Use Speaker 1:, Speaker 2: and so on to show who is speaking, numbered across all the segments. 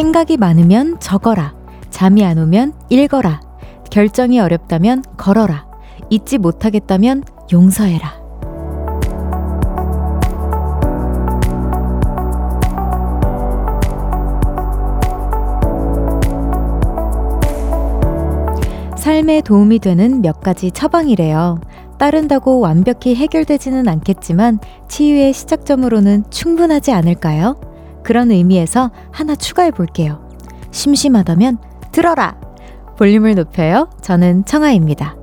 Speaker 1: 생각이 많으면 적어라. 잠이 안 오면 읽어라. 결정이 어렵다면 걸어라. 잊지 못하겠다면 용서해라. 삶에 도움이 되는 몇 가지 처방이래요. 따른다고 완벽히 해결되지는 않겠지만 치유의 시작점으로는 충분하지 않을까요? 그런 의미에서 하나 추가해 볼게요. 심심하다면 들어라! 볼륨을 높여요. 저는 청아입니다.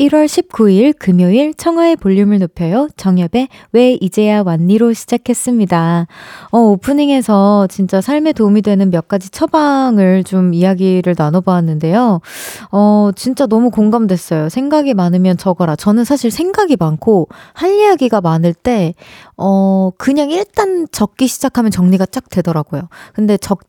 Speaker 1: 1월 19일 금요일 청하의 볼륨을 높여요. 정엽의 왜 이제야 왔니로 시작했습니다. 어, 오프닝에서 진짜 삶에 도움이 되는 몇 가지 처방을 좀 이야기를 나눠보았는데요. 어, 진짜 너무 공감됐어요. 생각이 많으면 적어라. 저는 사실 생각이 많고 할 이야기가 많을 때, 어, 그냥 일단 적기 시작하면 정리가 쫙 되더라고요. 근데 적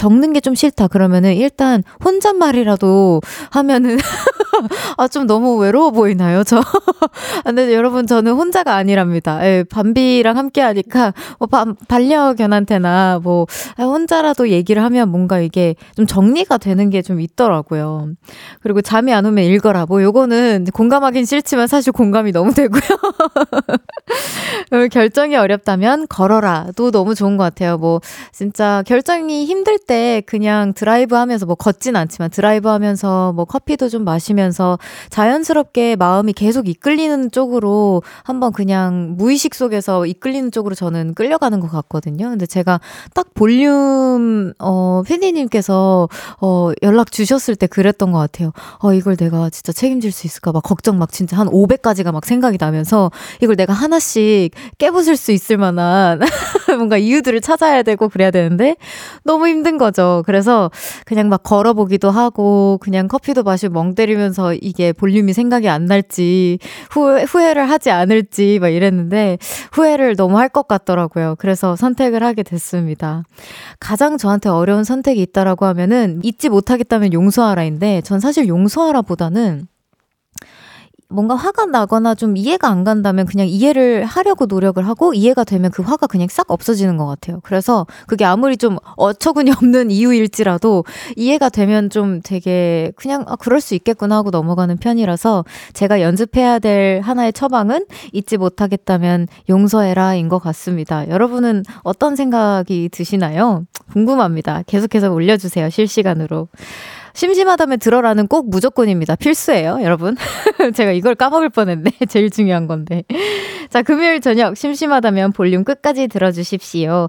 Speaker 1: 적는 게 좀 싫다 그러면은 일단 혼잣말이라도 하면은 아 좀 너무 외로워 보이나요 저? 근데 여러분 저는 혼자가 아니랍니다. 예, 밤비랑 함께 하니까 뭐 반, 반려견한테나 뭐 아, 혼자라도 얘기를 하면 뭔가 이게 좀 정리가 되는 게 좀 있더라고요. 그리고 잠이 안 오면 읽어라. 뭐 요거는 공감하긴 싫지만 사실 공감이 너무 되고요. 결정이 어렵다면 걸어라도 너무 좋은 것 같아요. 뭐 진짜 결정이 힘들 때때 그냥 드라이브 하면서 뭐 걷진 않지만 드라이브 하면서 뭐 커피도 좀 마시면서 자연스럽게 마음이 계속 이끌리는 쪽으로 한번 그냥 무의식 속에서 이끌리는 쪽으로 저는 끌려가는 것 같거든요. 근데 제가 딱 볼륨, 어, 피디님께서, 어, 연락 주셨을 때 그랬던 것 같아요. 어, 이걸 내가 진짜 책임질 수 있을까? 막 걱정 막 진짜 한 500가지가 막 생각이 나면서 이걸 내가 하나 씩 깨부술 수 있을 만한 뭔가 이유들을 찾아야 되고 그래야 되는데 너무 힘든 거죠. 그래서 그냥 막 걸어보기도 하고 그냥 커피도 마시고 멍 때리면서 이게 볼륨이 생각이 안 날지 후회, 후회를 하지 않을지 막 이랬는데 후회를 너무 할 것 같더라고요. 그래서 선택을 하게 됐습니다. 가장 저한테 어려운 선택이 있다라고 하면은 잊지 못하겠다면 용서하라인데 전 사실 용서하라보다는 뭔가 화가 나거나 좀 이해가 안 간다면 그냥 이해를 하려고 노력을 하고 이해가 되면 그 화가 그냥 싹 없어지는 것 같아요. 그래서 그게 아무리 좀 어처구니 없는 이유일지라도 이해가 되면 좀 되게 그냥 아, 그럴 수 있겠구나 하고 넘어가는 편이라서 제가 연습해야 될 하나의 처방은 잊지 못하겠다면 용서해라인 것 같습니다. 여러분은 어떤 생각이 드시나요? 궁금합니다. 계속해서 올려주세요. 실시간으로. 심심하다면 들어라는 꼭 무조건입니다. 필수예요, 여러분. 제가 이걸 까먹을 뻔했네. 제일 중요한 건데. 자, 금요일 저녁 심심하다면 볼륨 끝까지 들어주십시오.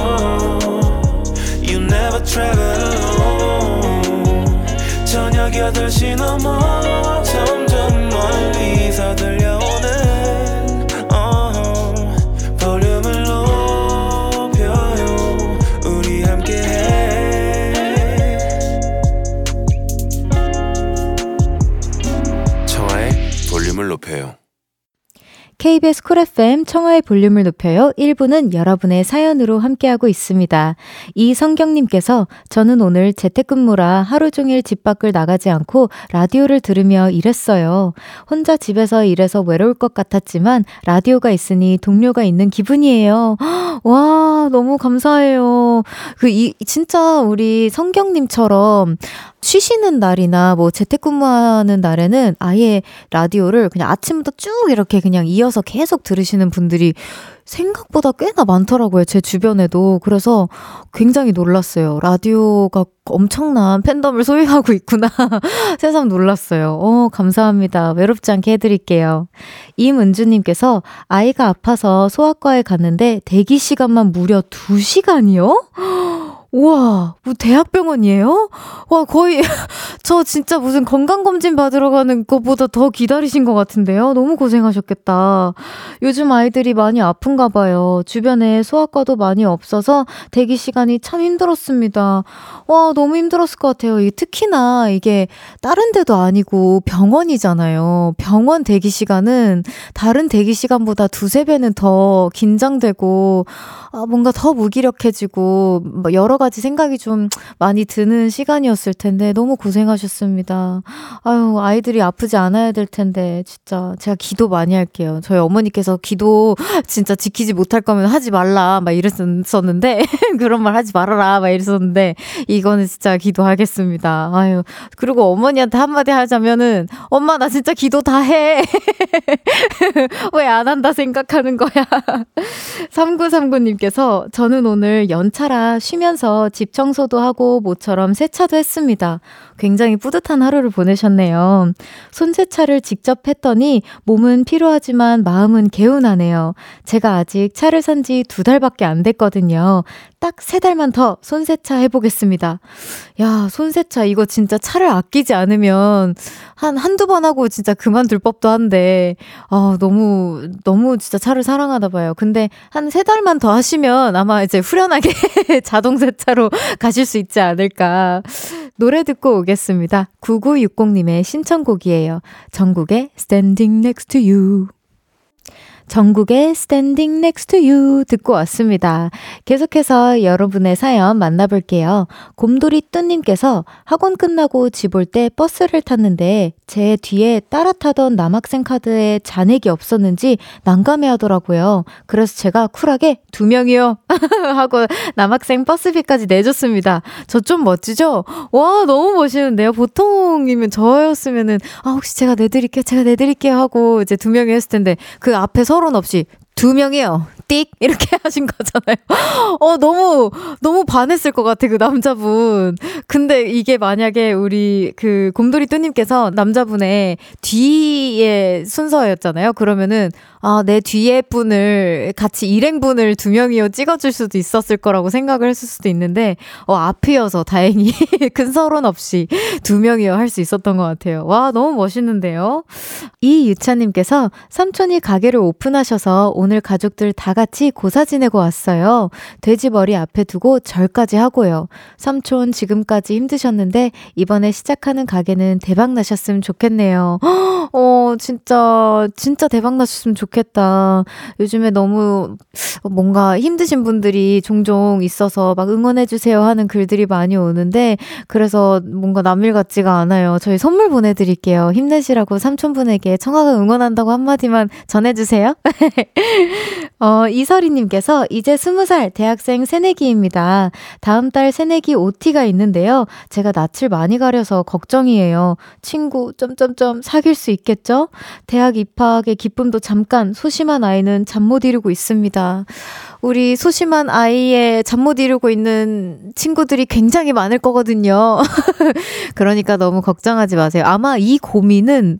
Speaker 1: Travel alone 저녁 8시 넘어 점점 KBS 쿨 FM 청하의 볼륨을 높여요. 1부는 여러분의 사연으로 함께하고 있습니다. 이성경님께서 저는 오늘 재택근무라 하루 종일 집 밖을 나가지 않고 라디오를 들으며 일했어요. 혼자 집에서 일해서 외로울 것 같았지만 라디오가 있으니 동료가 있는 기분이에요. 와, 너무 감사해요. 그, 이, 진짜 우리 성경님처럼 쉬시는 날이나 뭐 재택근무하는 날에는 아예 라디오를 그냥 아침부터 쭉 이렇게 그냥 이어서 계속 들으시는 분들이 생각보다 꽤나 많더라고요. 제 주변에도. 그래서 굉장히 놀랐어요. 라디오가 엄청난 팬덤을 소유하고 있구나. 새삼 놀랐어요. 어, 감사합니다. 외롭지 않게 해드릴게요. 임은주님께서 아이가 아파서 소아과에 갔는데 대기 시간만 무려 2시간이요? 우와, 뭐 대학병원이에요? 와, 거의, 저 진짜 무슨 건강검진 받으러 가는 것보다 더 기다리신 것 같은데요? 너무 고생하셨겠다. 요즘 아이들이 많이 아픈가 봐요. 주변에 소아과도 많이 없어서 대기 시간이 참 힘들었습니다. 와, 너무 힘들었을 것 같아요. 특히나 이게 다른 데도 아니고 병원이잖아요. 병원 대기 시간은 다른 대기 시간보다 두세 배는 더 긴장되고, 아, 뭔가 더 무기력해지고, 뭐 여러 가지 생각이 좀 많이 드는 시간이었을 텐데 너무 고생하셨습니다. 아유, 아이들이 아프지 않아야 될 텐데 진짜 제가 기도 많이 할게요. 저희 어머니께서 기도 진짜 지키지 못할 거면 하지 말라 막 이랬었는데 그런 말 하지 말아라 막 이랬었는데 이거는 진짜 기도하겠습니다. 아유, 그리고 어머니한테 한마디 하자면은 엄마 나 진짜 기도 다 해. 왜 안 한다 생각하는 거야. 3939님께서 저는 오늘 연차라 쉬면서 집 청소도 하고 모처럼 세차도 했습니다. 굉장히 뿌듯한 하루를 보내셨네요. 손세차를 직접 했더니 몸은 피로하지만 마음은 개운하네요. 제가 아직 차를 산 지 두 달밖에 안 됐거든요. 딱 세 달만 더 손세차 해보겠습니다. 야, 손세차 이거 진짜 차를 아끼지 않으면 한, 한두 번 하고 진짜 그만둘 법도 한데, 아, 너무, 너무 진짜 차를 사랑하나 봐요. 근데 한 세 달만 더 하시면 아마 이제 후련하게 자동 세차로 가실 수 있지 않을까. 노래 듣고 오겠습니다. 9960님의 신청곡이에요. 전국의 Standing Next to You. 전국의 Standing Next to You 듣고 왔습니다. 계속해서 여러분의 사연 만나볼게요. 곰돌이 뚜님께서 학원 끝나고 집 올 때 버스를 탔는데 제 뒤에 따라 타던 남학생 카드에 잔액이 없었는지 난감해 하더라고요. 그래서 제가 쿨하게 두 명이요. 하고 남학생 버스비까지 내줬습니다. 저 좀 멋지죠? 와, 너무 멋있는데요? 보통이면 저였으면은, 아, 혹시 제가 내드릴게요. 제가 내드릴게요. 하고 이제 두 명이 했을 텐데, 그 앞에 서론 없이 두 명이요. 띡 이렇게 하신 거잖아요. 어 너무 너무 반했을 것 같아 그 남자분. 근데 이게 만약에 우리 그 곰돌이 뚜님께서 남자분의 뒤에 순서였잖아요. 그러면은 아, 내 뒤에 분을 같이 일행분을 두 명이요 찍어줄 수도 있었을 거라고 생각을 했을 수도 있는데, 어, 앞이어서 다행히 큰 서론 없이 두 명이요 할 수 있었던 것 같아요. 와, 너무 멋있는데요? 이 유차님께서 삼촌이 가게를 오픈하셔서 오늘 가족들 다 같이 고사 지내고 왔어요. 돼지 머리 앞에 두고 절까지 하고요. 삼촌 지금까지 힘드셨는데, 이번에 시작하는 가게는 대박 나셨으면 좋겠네요. 어, 진짜, 진짜 대박 나셨으면. 좋겠다. 요즘에 너무 뭔가 힘드신 분들이 종종 있어서 막 응원해 주세요 하는 글들이 많이 오는데, 그래서 뭔가 남일 같지가 않아요. 저희 선물 보내 드릴게요. 힘내시라고 삼촌분에게 청아가 응원한다고 한마디만 전해 주세요. 어, 이설이님께서 이제 스무 살 대학생 새내기입니다. 다음 달 새내기 OT가 있는데요. 제가 낯을 많이 가려서 걱정이에요. 친구, 점점점 사귈 수 있겠죠? 대학 입학의 기쁨도 잠깐 소심한 아이는 잠 못 이루고 있습니다. 우리 소심한 아이의 잠 못 이루고 있는 친구들이 굉장히 많을 거거든요. 그러니까 너무 걱정하지 마세요. 아마 이 고민은,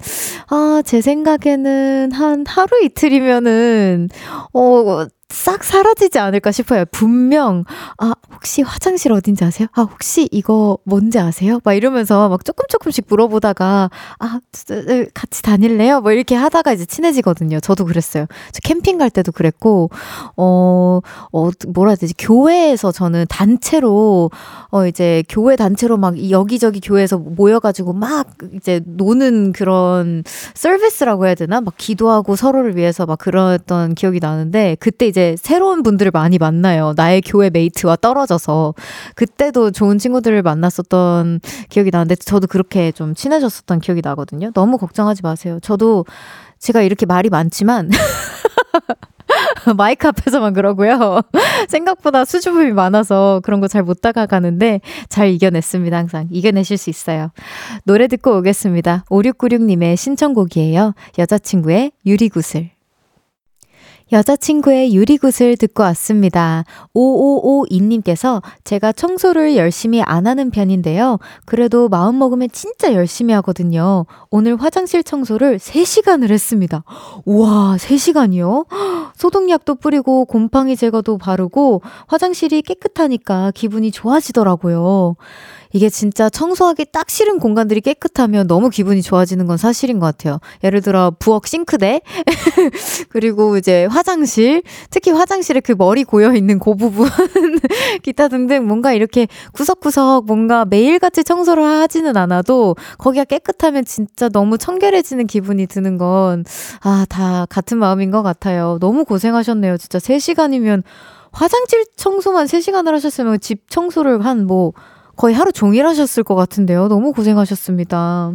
Speaker 1: 아, 제 생각에는 한 하루 이틀이면은, 어, 싹 사라지지 않을까 싶어요. 분명, 아, 혹시 화장실 어딘지 아세요? 아, 혹시 이거 뭔지 아세요? 막 이러면서 막 조금 조금씩 물어보다가, 아, 같이 다닐래요? 뭐 이렇게 하다가 이제 친해지거든요. 저도 그랬어요. 저 캠핑 갈 때도 그랬고, 어, 어, 뭐라 해야 되지? 교회에서 저는 단체로, 어, 이제 교회 단체로 막 여기저기 교회에서 모여가지고 막 이제 노는 그런 서비스라고 해야 되나? 막 기도하고 서로를 위해서 막 그랬던 기억이 나는데, 그때 이제 이제 새로운 분들을 많이 만나요. 나의 교회 메이트와 떨어져서. 그때도 좋은 친구들을 만났었던 기억이 나는데 저도 그렇게 좀 친해졌었던 기억이 나거든요. 너무 걱정하지 마세요. 저도 제가 이렇게 말이 많지만 마이크 앞에서만 그러고요. 생각보다 수줍음이 많아서 그런 거 잘 못 다가가는데 잘 이겨냈습니다. 항상 이겨내실 수 있어요. 노래 듣고 오겠습니다. 5696님의 신청곡이에요. 여자친구의 유리구슬. 여자친구의 유리굿을 듣고 왔습니다. 5552님께서 제가 청소를 열심히 안 하는 편인데요. 그래도 마음 먹으면 진짜 열심히 하거든요. 오늘 화장실 청소를 3시간을 했습니다. 우와, 3시간이요? 소독약도 뿌리고 곰팡이 제거도 바르고 화장실이 깨끗하니까 기분이 좋아지더라고요. 이게 진짜 청소하기 딱 싫은 공간들이 깨끗하면 너무 기분이 좋아지는 건 사실인 것 같아요. 예를 들어 부엌 싱크대 그리고 이제 화장실 특히 화장실에 그 머리 고여 있는 그 부분 기타 등등 뭔가 이렇게 구석구석 뭔가 매일같이 청소를 하지는 않아도 거기가 깨끗하면 진짜 너무 청결해지는 기분이 드는 건 아 다 같은 마음인 것 같아요. 너무 고생하셨네요. 진짜 3시간이면 화장실 청소만 3시간을 하셨으면 집 청소를 한뭐 거의 하루 종일 하셨을 것 같은데요. 너무 고생하셨습니다.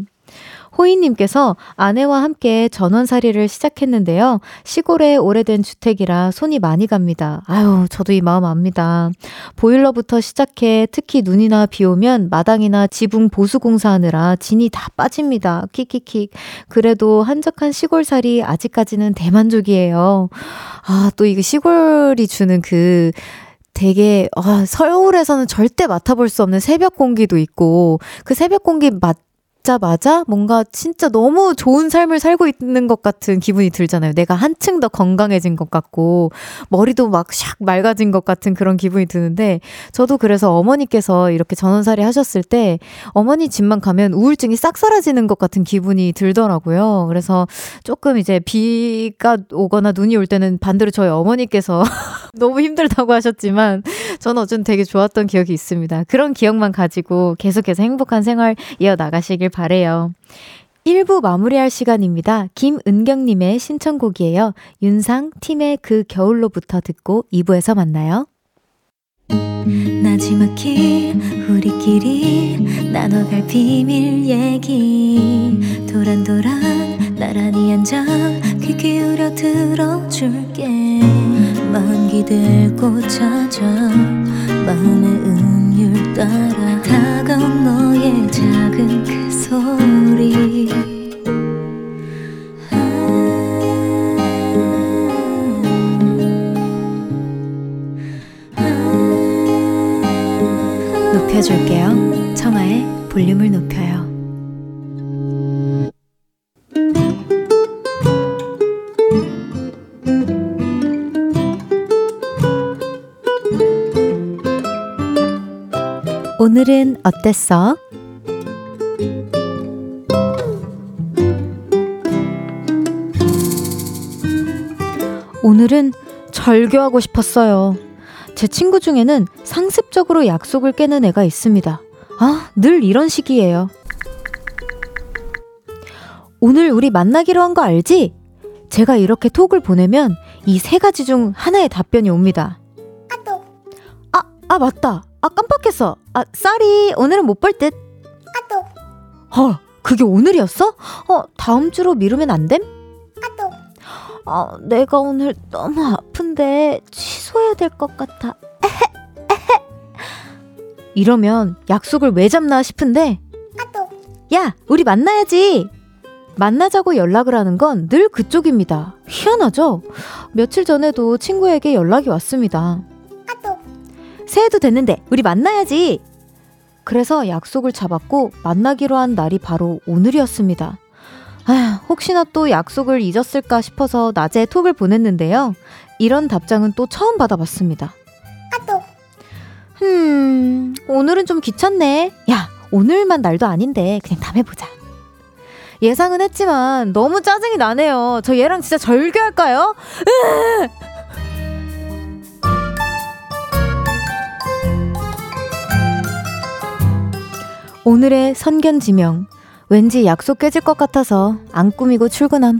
Speaker 1: 호이님께서 아내와 함께 전원살이를 시작했는데요. 시골에 오래된 주택이라 손이 많이 갑니다. 아유, 저도 이 마음 압니다. 보일러부터 시작해 특히 눈이나 비 오면 마당이나 지붕 보수 공사하느라 진이 다 빠집니다. 킥킥킥. 그래도 한적한 시골살이 아직까지는 대만족이에요. 아, 또 이거 시골이 주는 그 되게 아, 서울에서는 절대 맡아볼 수 없는 새벽 공기도 있고 그 새벽 공기 맡 듣자마자 뭔가 진짜 너무 좋은 삶을 살고 있는 것 같은 기분이 들잖아요. 내가 한층 더 건강해진 것 같고, 머리도 막 샥 맑아진 것 같은 그런 기분이 드는데, 저도 그래서 어머니께서 이렇게 전원살이 하셨을 때, 어머니 집만 가면 우울증이 싹 사라지는 것 같은 기분이 들더라고요. 그래서 조금 이제 비가 오거나 눈이 올 때는 반대로 저희 어머니께서 너무 힘들다고 하셨지만, 저는 어쨌든 되게 좋았던 기억이 있습니다. 그런 기억만 가지고 계속해서 행복한 생활 이어나가시길 바래요. 1부 마무리할 시간입니다. 김은경님의 신청곡이에요. 윤상 팀의 그 겨울로부터 듣고 2부에서 만나요. 나지막히 우리끼리 나눠갈 비밀 얘기 도란도란 나란히 앉아 귀 기울여 들어줄게 마음 기대고 찾아 마음의 음율 따라 다가온 너의 작은 그 소리. 높여줄게요. 청하의 볼륨을 높여요 오늘은 어땠어? 오늘은 절교하고 싶었어요. 제 친구 중에는 상습적으로 약속을 깨는 애가 있습니다. 아, 늘 이런 식이에요. 오늘 우리 만나기로 한 거 알지? 제가 이렇게 톡을 보내면 이 세 가지 중 하나의 답변이 옵니다. 아, 아, 맞다. 아, 깜빡했어. 아, 쌀이 오늘은 못 볼 듯. 아또. 헐, 그게 오늘이었어? 어, 다음 주로 미루면 안 됨? 아또. 아, 내가 오늘 너무 아픈데 취소해야 될 것 같아. 이러면 약속을 왜 잡나 싶은데. 아또. 야, 우리 만나야지. 만나자고 연락을 하는 건 늘 그쪽입니다. 희한하죠? 며칠 전에도 친구에게 연락이 왔습니다. 새해도 됐는데 우리 만나야지. 그래서 약속을 잡았고 만나기로 한 날이 바로 오늘이었습니다. 아, 혹시나 또 약속을 잊었을까 싶어서 낮에 톡을 보냈는데요. 이런 답장은 또 처음 받아봤습니다. 아, 또. 음, 오늘은 좀 귀찮네. 야, 오늘만 날도 아닌데 그냥 다음에 보자. 예상은 했지만 너무 짜증이 나네요. 저 얘랑 진짜 절교할까요? 으으! 오늘의 선견지명. 왠지 약속 깨질 것 같아서 안 꾸미고 출근함.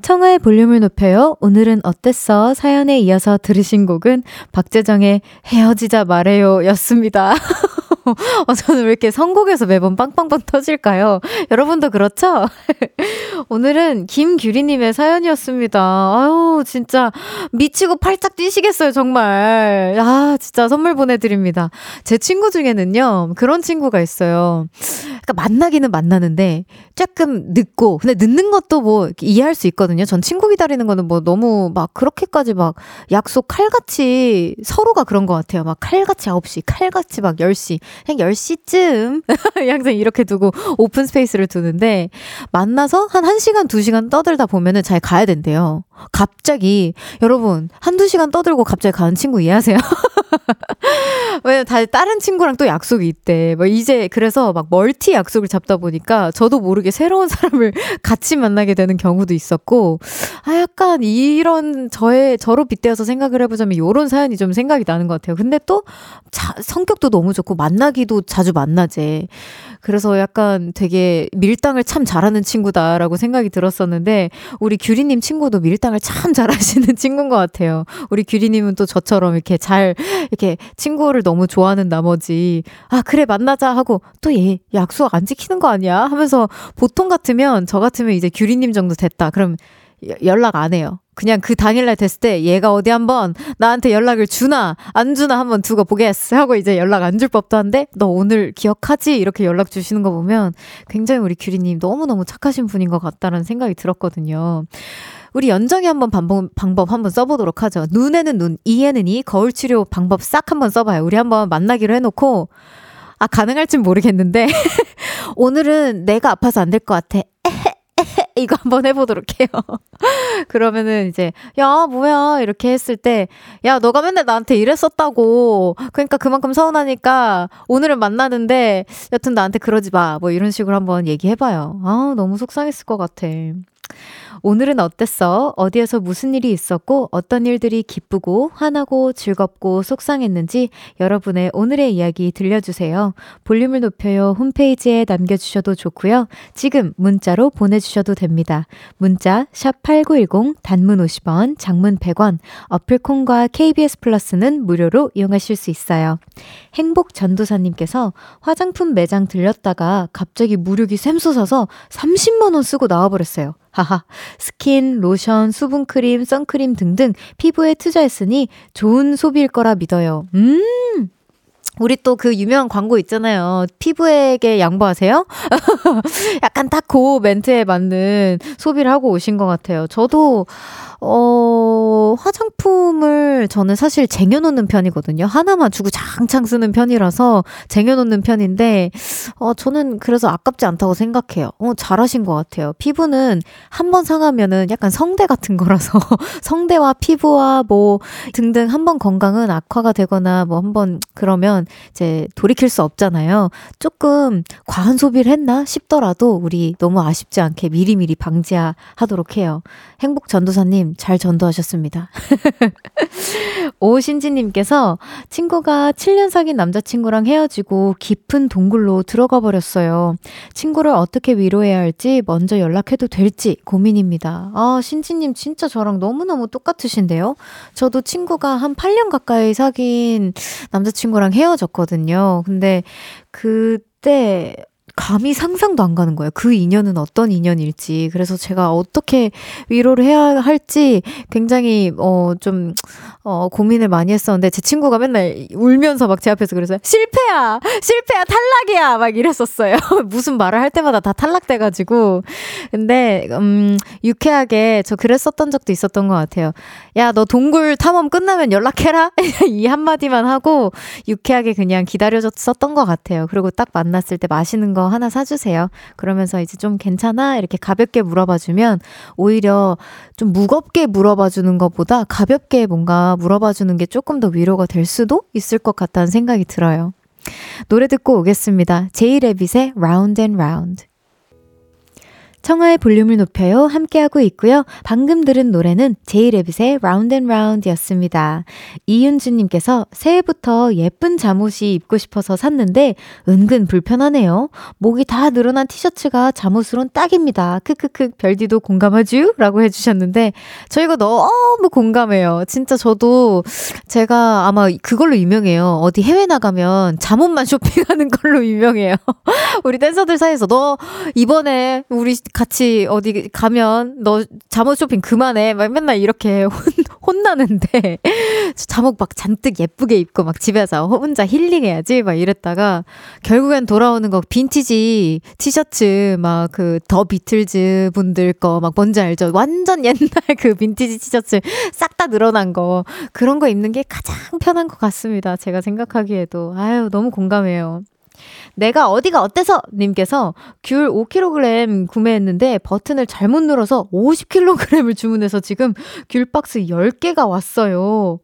Speaker 1: 청하의 볼륨을 높여요. 오늘은 어땠어? 사연에 이어서 들으신 곡은 박재정의 헤어지자 말해요 였습니다. 어, 저는 왜 이렇게 선곡에서 매번 빵빵빵 터질까요? 여러분도 그렇죠? 오늘은 김규리님의 사연이었습니다. 아유, 진짜 미치고 팔짝 뛰시겠어요, 정말. 아, 진짜 선물 보내드립니다. 제 친구 중에는요, 그런 친구가 있어요. 그러니까 만나기는 만나는데, 조금 늦고, 근데 늦는 것도 뭐 이해할 수 있거든요. 전 친구 기다리는 거는 뭐 너무 막 그렇게까지 막 약속 칼같이 서로가 그런 것 같아요. 막 칼같이 9시, 칼같이 막 10시, 그냥 10시쯤 항상 이렇게 두고 오픈 스페이스를 두는데 만나서 한 1시간, 2시간 떠들다 보면은 잘 가야 된대요. 갑자기 여러분 한두 시간 떠들고 갑자기 가는 친구 이해하세요? 왜냐면 다 다른 친구랑 또 약속이 있대. 뭐 이제 그래서 막 멀티 약속을 잡다 보니까 저도 모르게 새로운 사람을 같이 만나게 되는 경우도 있었고 아 약간 이런 저의 저로 빗대어서 생각을 해보자면 요런 사연이 좀 생각이 나는 것 같아요. 근데 또 자, 성격도 너무 좋고 만나기도 자주 만나재. 그래서 약간 되게 밀당을 참 잘하는 친구다라고 생각이 들었었는데 우리 규리님 친구도 밀당 을 참 잘하시는 친구인 것 같아요. 우리 규리님은 또 저처럼 이렇게 잘 이렇게 친구를 너무 좋아하는 나머지 아 그래 만나자 하고 또 얘 약속 안 지키는 거 아니야 하면서 보통 같으면 저 같으면 이제 규리님 정도 됐다 그럼 연락 안 해요. 그냥 그 당일날 됐을 때 얘가 어디 한번 나한테 연락을 주나 안 주나 한번 두고 보겠어 하고 이제 연락 안 줄 법도 한데 너 오늘 기억하지 이렇게 연락 주시는 거 보면 굉장히 우리 규리님 너무너무 착하신 분인 것 같다라는 생각이 들었거든요. 우리 연정이 한번 방법, 방법 한번 써보도록 하죠. 눈에는 눈, 이에는 이, 거울 치료 방법 싹 한번 써봐요. 우리 한번 만나기로 해놓고, 아, 가능할진 모르겠는데, 오늘은 내가 아파서 안 될 것 같아. 이거 한번 해보도록 해요. 그러면은 이제, 야, 뭐야, 이렇게 했을 때, 야, 너가 맨날 나한테 이랬었다고. 그러니까 그만큼 서운하니까 오늘은 만나는데, 여튼 나한테 그러지 마. 뭐 이런 식으로 한번 얘기해봐요. 아, 너무 속상했을 것 같아. 오늘은 어땠어? 어디에서 무슨 일이 있었고 어떤 일들이 기쁘고 화나고 즐겁고 속상했는지 여러분의 오늘의 이야기 들려주세요. 볼륨을 높여요 홈페이지에 남겨주셔도 좋고요. 지금 문자로 보내주셔도 됩니다. 문자 샵8910 단문 50원 장문 100원 어플콘과 KBS 플러스는 무료로 이용하실 수 있어요. 행복 전도사님께서 화장품 매장 들렸다가 갑자기 물욕이 샘솟아서 30만원 쓰고 나와버렸어요. 하하. 스킨, 로션, 수분크림, 선크림 등등 피부에 투자했으니 좋은 소비일 거라 믿어요. 음! 우리 또 그 유명한 광고 있잖아요. 피부에게 양보하세요? 약간 딱 그 멘트에 맞는 소비를 하고 오신 것 같아요. 저도, 어, 화장품을 저는 사실 쟁여놓는 편이거든요. 하나만 주고 장창 쓰는 편이라서 쟁여놓는 편인데, 어, 저는 그래서 아깝지 않다고 생각해요. 어, 잘하신 것 같아요. 피부는 한 번 상하면은 약간 성대 같은 거라서, 성대와 피부와 뭐 등등 한 번 건강은 악화가 되거나 뭐 한 번 그러면 이제 돌이킬 수 없잖아요. 조금 과한 소비를 했나 싶더라도 우리 너무 아쉽지 않게 미리미리 방지하도록 해요. 행복 전도사님 잘 전도하셨습니다. 오신지님께서 친구가 7년 사귄 남자친구랑 헤어지고 깊은 동굴로 들어가 버렸어요. 친구를 어떻게 위로해야 할지 먼저 연락해도 될지 고민입니다. 아, 신지님 진짜 저랑 너무너무 똑같으신데요? 저도 친구가 한 8년 가까이 사귄 남자친구랑 헤어졌거든요. 근데 그때 감히 상상도 안 가는 거예요. 그 인연은 어떤 인연일지. 그래서 제가 어떻게 위로를 해야 할지 굉장히, 어, 좀, 어, 고민을 많이 했었는데 제 친구가 맨날 울면서 막 제 앞에서 그래서 실패야! 실패야! 탈락이야! 막 이랬었어요. 무슨 말을 할 때마다 다 탈락돼가지고. 근데, 음, 유쾌하게 저 그랬었던 적도 있었던 것 같아요. 야, 너 동굴 탐험 끝나면 연락해라? 이 한마디만 하고 유쾌하게 그냥 기다려줬었던 것 같아요. 그리고 딱 만났을 때 맛있는 거 하나 사주세요. 그러면서 이제 좀 괜찮아? 이렇게 가볍게 물어봐주면 오히려 좀 무겁게 물어봐주는 것보다 가볍게 뭔가 물어봐 주는 게 조금 더 위로가 될 수도 있을 것 같다는 생각이 들어요. 노래 듣고 오겠습니다. 제이레빗의 Round and Round. 청하의 볼륨을 높여요. 함께하고 있고요. 방금 들은 노래는 제이레빗의 Round and Round 였습니다. 이윤주님께서 새해부터 예쁜 잠옷이 입고 싶어서 샀는데 은근 불편하네요. 목이 다 늘어난 티셔츠가 잠옷으론 딱입니다. 크크크 별디도 공감하쥬? 라고 해주셨는데 저 이거 너무 공감해요. 진짜 저도 제가 아마 그걸로 유명해요. 어디 해외 나가면 잠옷만 쇼핑하는 걸로 유명해요. 우리 댄서들 사이에서 너 이번에 우리 같이 어디 가면 너 잠옷 쇼핑 그만해. 막 맨날 이렇게 혼, 혼나는데 잠옷 막 잔뜩 예쁘게 입고 막 집에 서 혼자 힐링해야지 막 이랬다가 결국엔 돌아오는 거 빈티지 티셔츠 막 그 더 비틀즈 분들 거 막 뭔지 알죠? 완전 옛날 그 빈티지 티셔츠 싹 다 늘어난 거 그런 거 입는 게 가장 편한 것 같습니다. 제가 생각하기에도 아유 너무 공감해요. 내가 어디가 어때서 님께서 귤 5kg 구매했는데 버튼을 잘못 눌러서 50kg을 주문해서 지금 귤 박스 10개가 왔어요.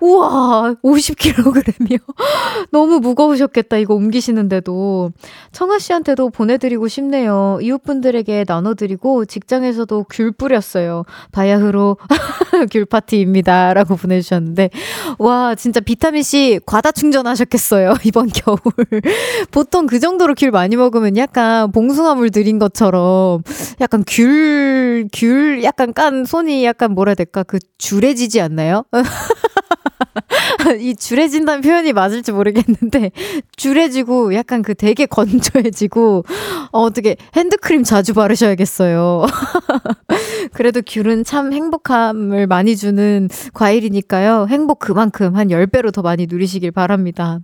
Speaker 1: 우와, 50kg이요? 너무 무거우셨겠다, 이거 옮기시는데도. 청아 씨한테도 보내드리고 싶네요. 이웃분들에게 나눠드리고 직장에서도 귤 뿌렸어요. 바야흐로 귤 파티입니다. 라고 보내주셨는데. 와, 진짜 비타민C 과다 충전하셨겠어요, 이번 겨울. 보통 그 정도로 귤 많이 먹으면 약간 봉숭아물 들인 것처럼 약간 귤, 귤, 약간 깐 손이 약간 뭐라 해야 될까? 그 줄해지지 않나요? 이 줄해진다는 표현이 맞을지 모르겠는데 줄해지고 약간 그 되게 건조해지고 어, 어떻게 핸드크림 자주 바르셔야겠어요. 그래도 귤은 참 행복함을 많이 주는 과일이니까요. 행복 그만큼 한 10배로 더 많이 누리시길 바랍니다.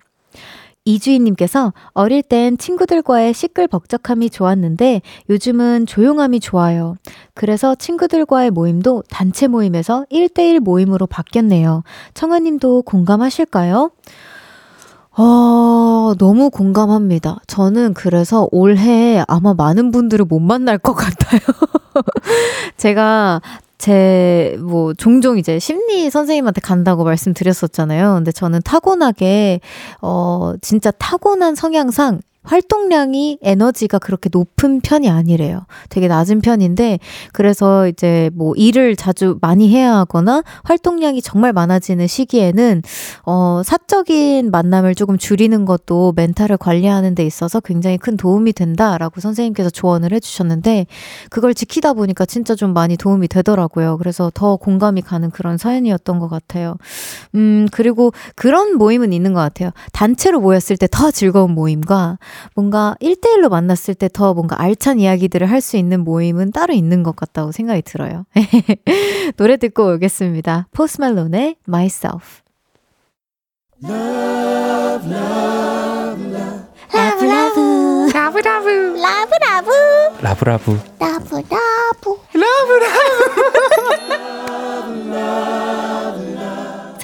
Speaker 1: 이주인님께서 어릴 땐 친구들과의 시끌벅적함이 좋았는데 요즘은 조용함이 좋아요. 그래서 친구들과의 모임도 단체 모임에서 1대1 모임으로 바뀌었네요. 청아님도 공감하실까요? 어, 너무 공감합니다. 저는 그래서 올해 아마 많은 분들을 못 만날 것 같아요. 제가 제, 뭐, 종종 이제 심리 선생님한테 간다고 말씀드렸었잖아요. 근데 저는 타고나게, 어, 진짜 타고난 성향상 활동량이 에너지가 그렇게 높은 편이 아니래요. 되게 낮은 편인데 그래서 이제 뭐 일을 자주 많이 해야 하거나 활동량이 정말 많아지는 시기에는 어 사적인 만남을 조금 줄이는 것도 멘탈을 관리하는 데 있어서 굉장히 큰 도움이 된다라고 선생님께서 조언을 해 주셨는데 그걸 지키다 보니까 진짜 좀 많이 도움이 되더라고요. 그래서 더 공감이 가는 그런 사연이었던 것 같아요. 음 그리고 그런 모임은 있는 것 같아요. 단체로 모였을 때 더 즐거운 모임과 뭔가 1대1로 만났을 때 더 뭔가 알찬 이야기들을 할 수 있는 모임은 따로 있는 것 같다고 생각이 들어요. 노래 듣고 오겠습니다. Post Malone의 Myself. Love, love, love. love love love love love love love love love love love love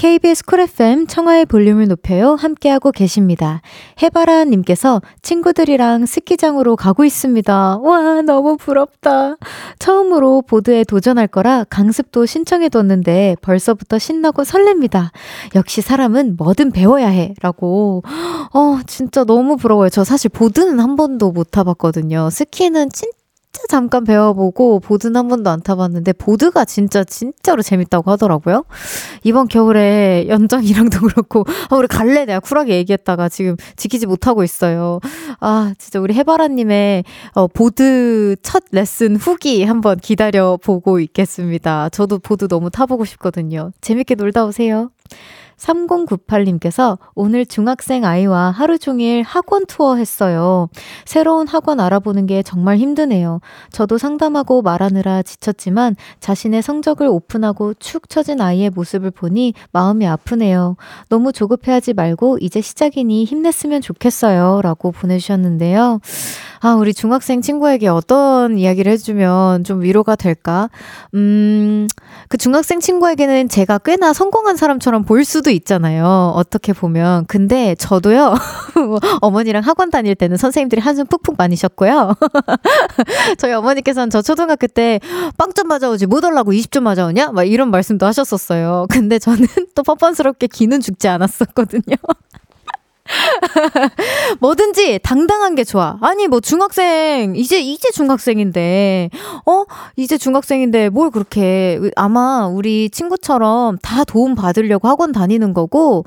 Speaker 1: KBS Cool FM 청하의 볼륨을 높여요. 함께하고 계십니다. 해바라 님께서 친구들이랑 스키장으로 가고 있습니다. 와, 너무 부럽다. 처음으로 보드에 도전할 거라 강습도 신청해뒀는데 벌써부터 신나고 설렙니다. 역시 사람은 뭐든 배워야 해. 라고. 어, 진짜 너무 부러워요. 저 사실 보드는 한 번도 못 타봤거든요. 스키는 진짜 진짜 잠깐 배워보고 보드는 한 번도 안 타봤는데 보드가 진짜 진짜로 재밌다고 하더라고요. 이번 겨울에 연정이랑도 그렇고 아 우리 갈래 내가 쿨하게 얘기했다가 지금 지키지 못하고 있어요. 아 진짜 우리 해바라님의 어, 보드 첫 레슨 후기 한번 기다려 보고 있겠습니다. 저도 보드 너무 타보고 싶거든요. 재밌게 놀다 오세요. 3098님께서 오늘 중학생 아이와 하루 종일 학원 투어 했어요. 새로운 학원 알아보는 게 정말 힘드네요. 저도 상담하고 말하느라 지쳤지만 자신의 성적을 오픈하고 축 처진 아이의 모습을 보니 마음이 아프네요. 너무 조급해하지 말고 이제 시작이니 힘냈으면 좋겠어요. 라고 보내주셨는데요. 아, 우리 중학생 친구에게 어떤 이야기를 해주면 좀 위로가 될까? 음, 그 중학생 친구에게는 제가 꽤나 성공한 사람처럼 보일 수도 수도 있잖아요. 어떻게 보면. 근데 저도요, 어머니랑 학원 다닐 때는 선생님들이 한숨 푹푹 많이 쉬었고요. 저희 어머니께서는 저 초등학교 때 빵점 맞아오지 못 하려고 20점 맞아오냐? 막 이런 말씀도 하셨었어요. 근데 저는 또 뻔뻔스럽게 기는 죽지 않았었거든요. 뭐든지 당당한 게 좋아. 아니, 뭐 중학생, 이제, 이제 중학생인데, 어? 이제 중학생인데 뭘 그렇게, 아마 우리 친구처럼 다 도움 받으려고 학원 다니는 거고,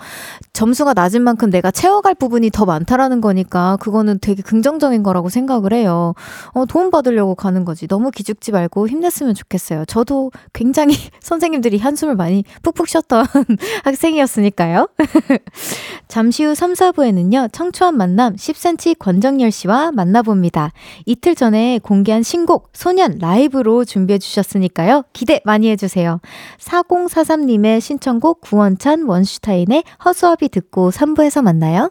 Speaker 1: 점수가 낮은 만큼 내가 채워갈 부분이 더 많다라는 거니까, 그거는 되게 긍정적인 거라고 생각을 해요. 어, 도움 받으려고 가는 거지. 너무 기죽지 말고 힘냈으면 좋겠어요. 저도 굉장히 선생님들이 한숨을 많이 푹푹 쉬었던 학생이었으니까요. 잠시 후 3, 4 4부에는요, 청초한 만남 10cm 권정열 씨와 만나봅니다. 이틀 전에 공개한 신곡 소년 라이브로 준비해 주셨으니까요. 기대 많이 해주세요. 4043님의 신청곡 구원찬 원슈타인의 허수아비 듣고 3부에서 만나요.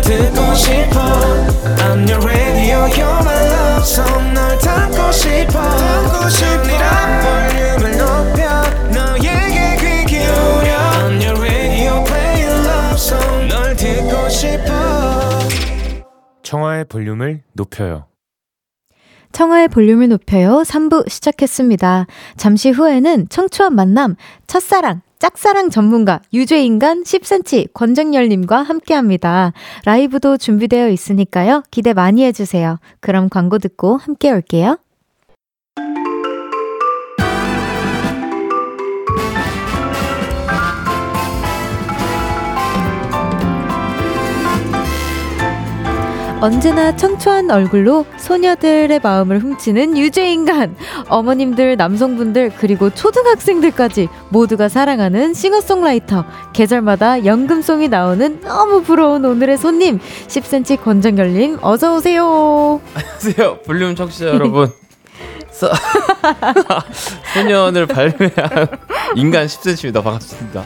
Speaker 1: 듣고 싶어 I'm your radio you're my love song 널 담고 싶어 담고 싶어 볼륨을 높여 너에게 귀 기울여 I'm your radio play your love song 널 듣고 싶어 청하의 볼륨을 높여요 청하의 볼륨을 높여요 3부 시작했습니다. 잠시 후에는 청초한 만남 첫사랑 짝사랑 전문가 유죄인간 10cm 권정열님과 함께합니다. 라이브도 준비되어 있으니까요. 기대 많이 해주세요. 그럼 광고 듣고 함께 올게요. 언제나 청초한 얼굴로 소녀들의 마음을 훔치는 유죄인간. 어머님들, 남성분들, 그리고 초등학생들까지 모두가 사랑하는 싱어송라이터. 계절마다 연금송이 나오는 너무 부러운 오늘의 손님. 10cm 권정열님, 어서오세요.
Speaker 2: 안녕하세요. 볼륨 청취자 여러분. 소, 소년을 발매한 인간 10cm입니다. 반갑습니다.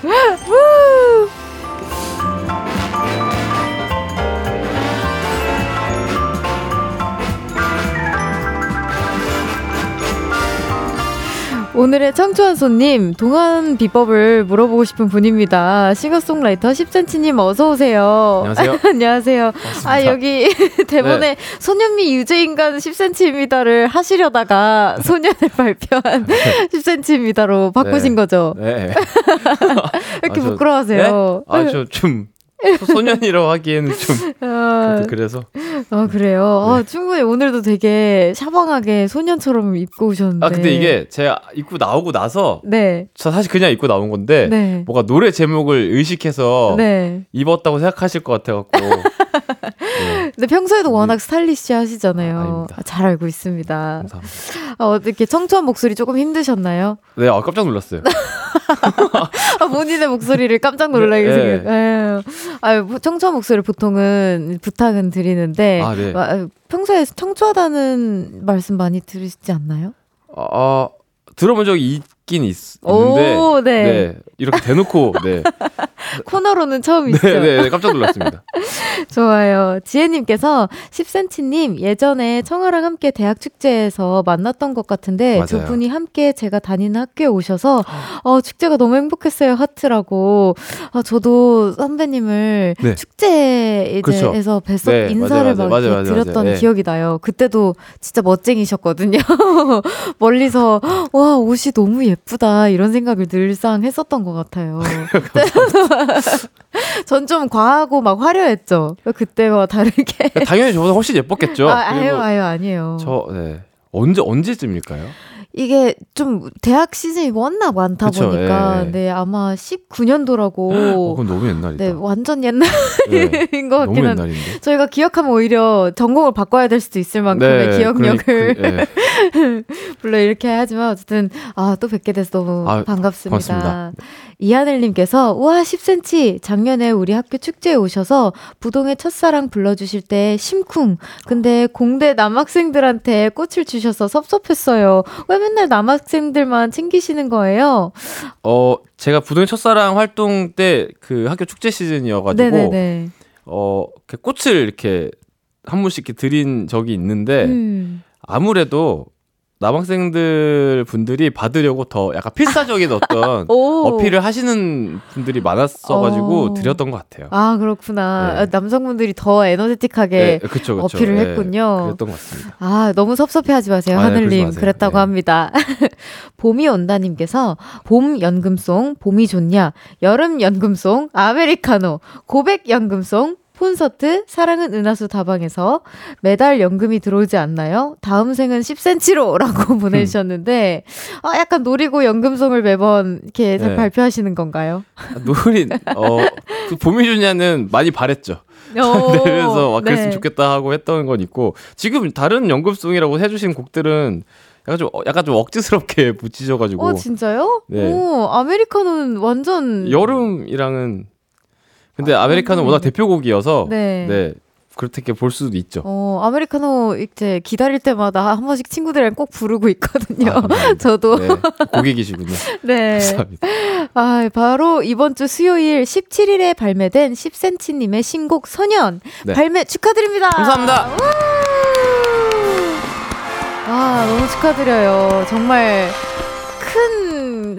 Speaker 1: 오늘의 청초한 손님, 동안 비법을 물어보고 싶은 분입니다. 싱어송라이터 10cm님 어서 오세요.
Speaker 2: 안녕하세요.
Speaker 1: 안녕하세요. 반갑습니다. 아, 여기 대본에 네. 소년미 유죄인간 10cm입니다를 하시려다가 소년을 발표한 10cm입니다로 바꾸신 네. 거죠? 네. 이렇게 아, 부끄러워하세요?
Speaker 2: 네? 아, 저 좀 소년이라고 하기에는 좀 아, 그래서
Speaker 1: 아 그래요. 아, 네. 아, 충분히 오늘도 되게 샤방하게 소년처럼 입고 오셨는데.
Speaker 2: 아 근데 이게 제가 입고 나오고 나서 네. 저 사실 그냥 입고 나온 건데 네. 뭔가 노래 제목을 의식해서 네. 입었다고 생각하실 것 같아갖고.
Speaker 1: 네. 근데 평소에도 워낙 스타일리시 하시잖아요. 아, 잘 알고 있습니다.
Speaker 2: 감사합니다.
Speaker 1: 아, 어떻게 청초한 목소리 조금 힘드셨나요?
Speaker 2: 네, 아, 깜짝 놀랐어요.
Speaker 1: 아, 본인의 목소리를 깜짝 놀라게 네, 생겼. 네. 아, 청초한 목소리 보통은 부탁은 드리는데 아, 네. 아, 평소에 청초하다는 말씀 많이 들으시지 않나요?
Speaker 2: 아, 들어본 적이 있긴 있, 는데 오, 네. 네. 이렇게 대놓고 네.
Speaker 1: 코너로는 처음이죠.
Speaker 2: 네, 네, 네, 깜짝 놀랐습니다.
Speaker 1: 좋아요. 지혜님께서 10cm님 예전에 청아랑 함께 대학 축제에서 만났던 것 같은데 맞아요. 두 분이 함께 제가 다니는 학교에 오셔서 어, 축제가 너무 행복했어요 하트라고. 아, 저도 선배님을 네. 축제에서 그렇죠. 뵀었 네, 인사를 맞아요, 맞아요. 막 드렸던 네. 기억이 나요. 그때도 진짜 멋쟁이셨거든요. 멀리서 와 옷이 너무 예 쁘다 이런 생각을 늘상 했었던 것 같아요. 전 좀 과하고 막 화려했죠. 그때와 다르게.
Speaker 2: 당연히 저보다 훨씬 예뻤겠죠.
Speaker 1: 아, 아유, 아유, 아니에요.
Speaker 2: 저, 네. 언제, 언제쯤일까요?
Speaker 1: 이게 좀 대학 시즌이 워낙 많다 그쵸, 보니까 예. 네 아마 19년도라고.
Speaker 2: 어, 그건 너무 옛날이다.
Speaker 1: 네 완전 옛날인 네, 것 같긴 한데 저희가 기억하면 오히려 전공을 바꿔야 될 수도 있을 만큼의 네, 기억력을 그러니, 예. 물론 이렇게 하지만 어쨌든 아 또 뵙게 돼서 너무 아, 반갑습니다. 고맙습니다. 이하늘님께서 우와 10cm 작년에 우리 학교 축제에 오셔서 부동의 첫사랑 불러주실 때 심쿵 근데 공대 남학생들한테 꽃을 주셔서 섭섭했어요. 왜 맨날 남학생들만 챙기시는 거예요?
Speaker 2: 어 제가 부동의 첫사랑 활동 때 그 학교 축제 시즌이어가지고. 네네네. 어, 꽃을 이렇게 한 분씩 이렇게 드린 적이 있는데 음. 아무래도 남학생들 분들이 받으려고 더 약간 필사적인 어떤 어필을 하시는 분들이 많았어가지고 어. 드렸던 것 같아요.
Speaker 1: 아 그렇구나. 네. 남성분들이 더 에너제틱하게 네, 그쵸, 그쵸. 어필을 네, 했군요.
Speaker 2: 그랬던 것 같습니다.
Speaker 1: 아 너무 섭섭해하지 마세요, 아, 네, 하늘님. 그랬다고 네. 합니다. 봄이 온다님께서 봄 연금송 봄이 좋냐, 여름 연금송 아메리카노, 고백 연금송 콘서트 사랑은 은하수 다방에서 매달 연금이 들어오지 않나요? 다음 생은 10cm로 라고 보내주셨는데, 아, 약간 노리고 연금송을 매번 이렇게 네. 발표하시는 건가요?
Speaker 2: 아, 노린, 어, 그 봄이 좋냐는 많이 바랬죠. 어, 네, 그래서 막 그랬으면 네. 좋겠다 하고 했던 건 있고, 지금 다른 연금송이라고 해주신 곡들은 약간 좀 약간 좀 억지스럽게 붙이셔가지고.
Speaker 1: 어 진짜요? 네. 오 아메리카노는 완전
Speaker 2: 여름이랑은 근데 아, 메리카노 음. 워낙 대표곡이어서 네. 네. 그렇게 볼 수도 있죠.
Speaker 1: 어, 아메리카노 이제 기다릴 때마다 한 번씩 친구들이랑 꼭 부르고 있거든요. 아, 저도. 네,
Speaker 2: 고객이시군요. 네. 감사합니다.
Speaker 1: 아, 바로 이번 주 수요일 17일에 발매된 10cm님의 신곡 소년 네. 발매 축하드립니다.
Speaker 2: 감사합니다.
Speaker 1: 아, 너무 축하드려요. 정말 큰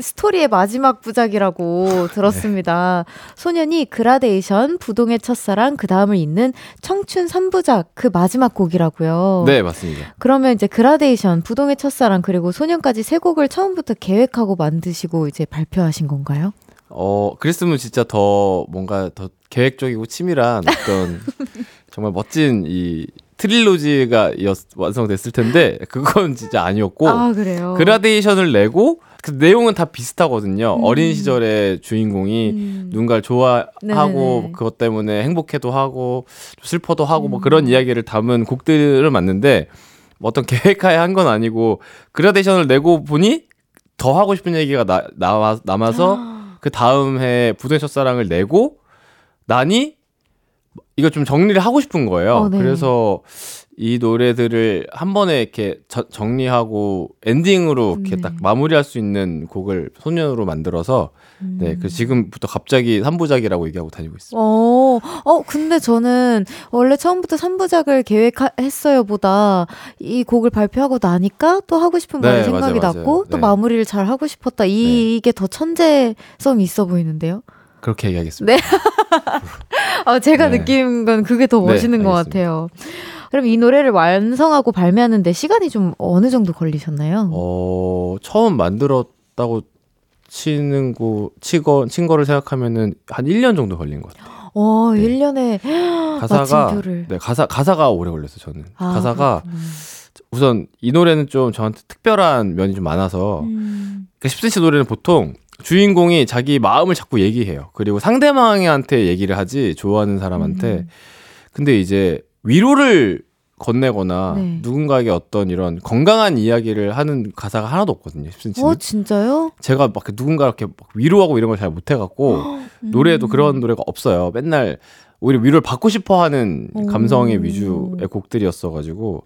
Speaker 1: 스토리의 마지막 부작이라고 들었습니다. 네. 소년이 그라데이션, 부동의 첫사랑, 그 다음을 잇는 청춘 3부작 그 마지막 곡이라고요.
Speaker 2: 네, 맞습니다.
Speaker 1: 그러면 이제 그라데이션, 부동의 첫사랑, 그리고 소년까지 세 곡을 처음부터 계획하고 만드시고 이제 발표하신 건가요?
Speaker 2: 어, 그랬으면 진짜 더 뭔가 더 계획적이고 치밀한 어떤 정말 멋진 이 트릴로지가 완성됐을 텐데 그건 진짜 아니었고
Speaker 1: 아, 그래요.
Speaker 2: 그라데이션을 내고 그 내용은 다 비슷하거든요. 음. 어린 시절의 주인공이 음. 누군가를 좋아하고 네네. 그것 때문에 행복해도 하고 슬퍼도 하고 뭐 음. 뭐 그런 이야기를 담은 곡들을 맞는데 뭐 어떤 계획하에 한 건 아니고 그라데이션을 내고 보니 더 하고 싶은 얘기가 나, 나와, 남아서 그 다음 해 부도의 첫사랑을 내고 나니 이거 좀 정리를 하고 싶은 거예요. 어, 네. 그래서 이 노래들을 한 번에 이렇게 저, 정리하고 엔딩으로 이렇게 네. 딱 마무리할 수 있는 곡을 소년으로 만들어서 음. 네, 그 지금부터 갑자기 3부작이라고 얘기하고 다니고 있습니다.
Speaker 1: 어, 어, 근데 저는 원래 처음부터 3부작을 계획했어요 보다 이 곡을 발표하고 나니까 또 하고 싶은 말이 네, 생각이 맞아요, 났고 맞아요. 또 네. 마무리를 잘 하고 싶었다. 이, 네. 이게 더 천재성이 있어 보이는데요.
Speaker 2: 그렇게 얘기하겠습니다. 네.
Speaker 1: 어, 제가 네. 느낀 건 그게 더 네, 멋있는 것 같아요. 그럼 이 노래를 완성하고 발매하는데 시간이 좀 어느 정도 걸리셨나요?
Speaker 2: 어, 처음 만들었다고 치는 거, 치거, 친 거를 생각하면은 한 1년 정도 걸린 것 같아요.
Speaker 1: 어, 네. 1년에
Speaker 2: 가사가 네, 가사 가사가 오래 걸렸어요, 저는. 아, 가사가 그렇구나. 우선 이 노래는 좀 저한테 특별한 면이 좀 많아서 음. 그 10cm 노래는 보통 주인공이 자기 마음을 자꾸 얘기해요. 그리고 상대방한테 얘기를 하지 좋아하는 사람한테. 음. 근데 이제 위로를 건네거나 네. 누군가에게 어떤 이런 건강한 이야기를 하는 가사가 하나도 없거든요. 10cm는.
Speaker 1: 어, 진짜요?
Speaker 2: 제가 막 누군가 이렇게 막 위로하고 이런 걸 잘 못해갖고 음. 노래도 그런 노래가 없어요. 맨날 오히려 위로를 받고 싶어하는 감성의 위주의 곡들이었어가지고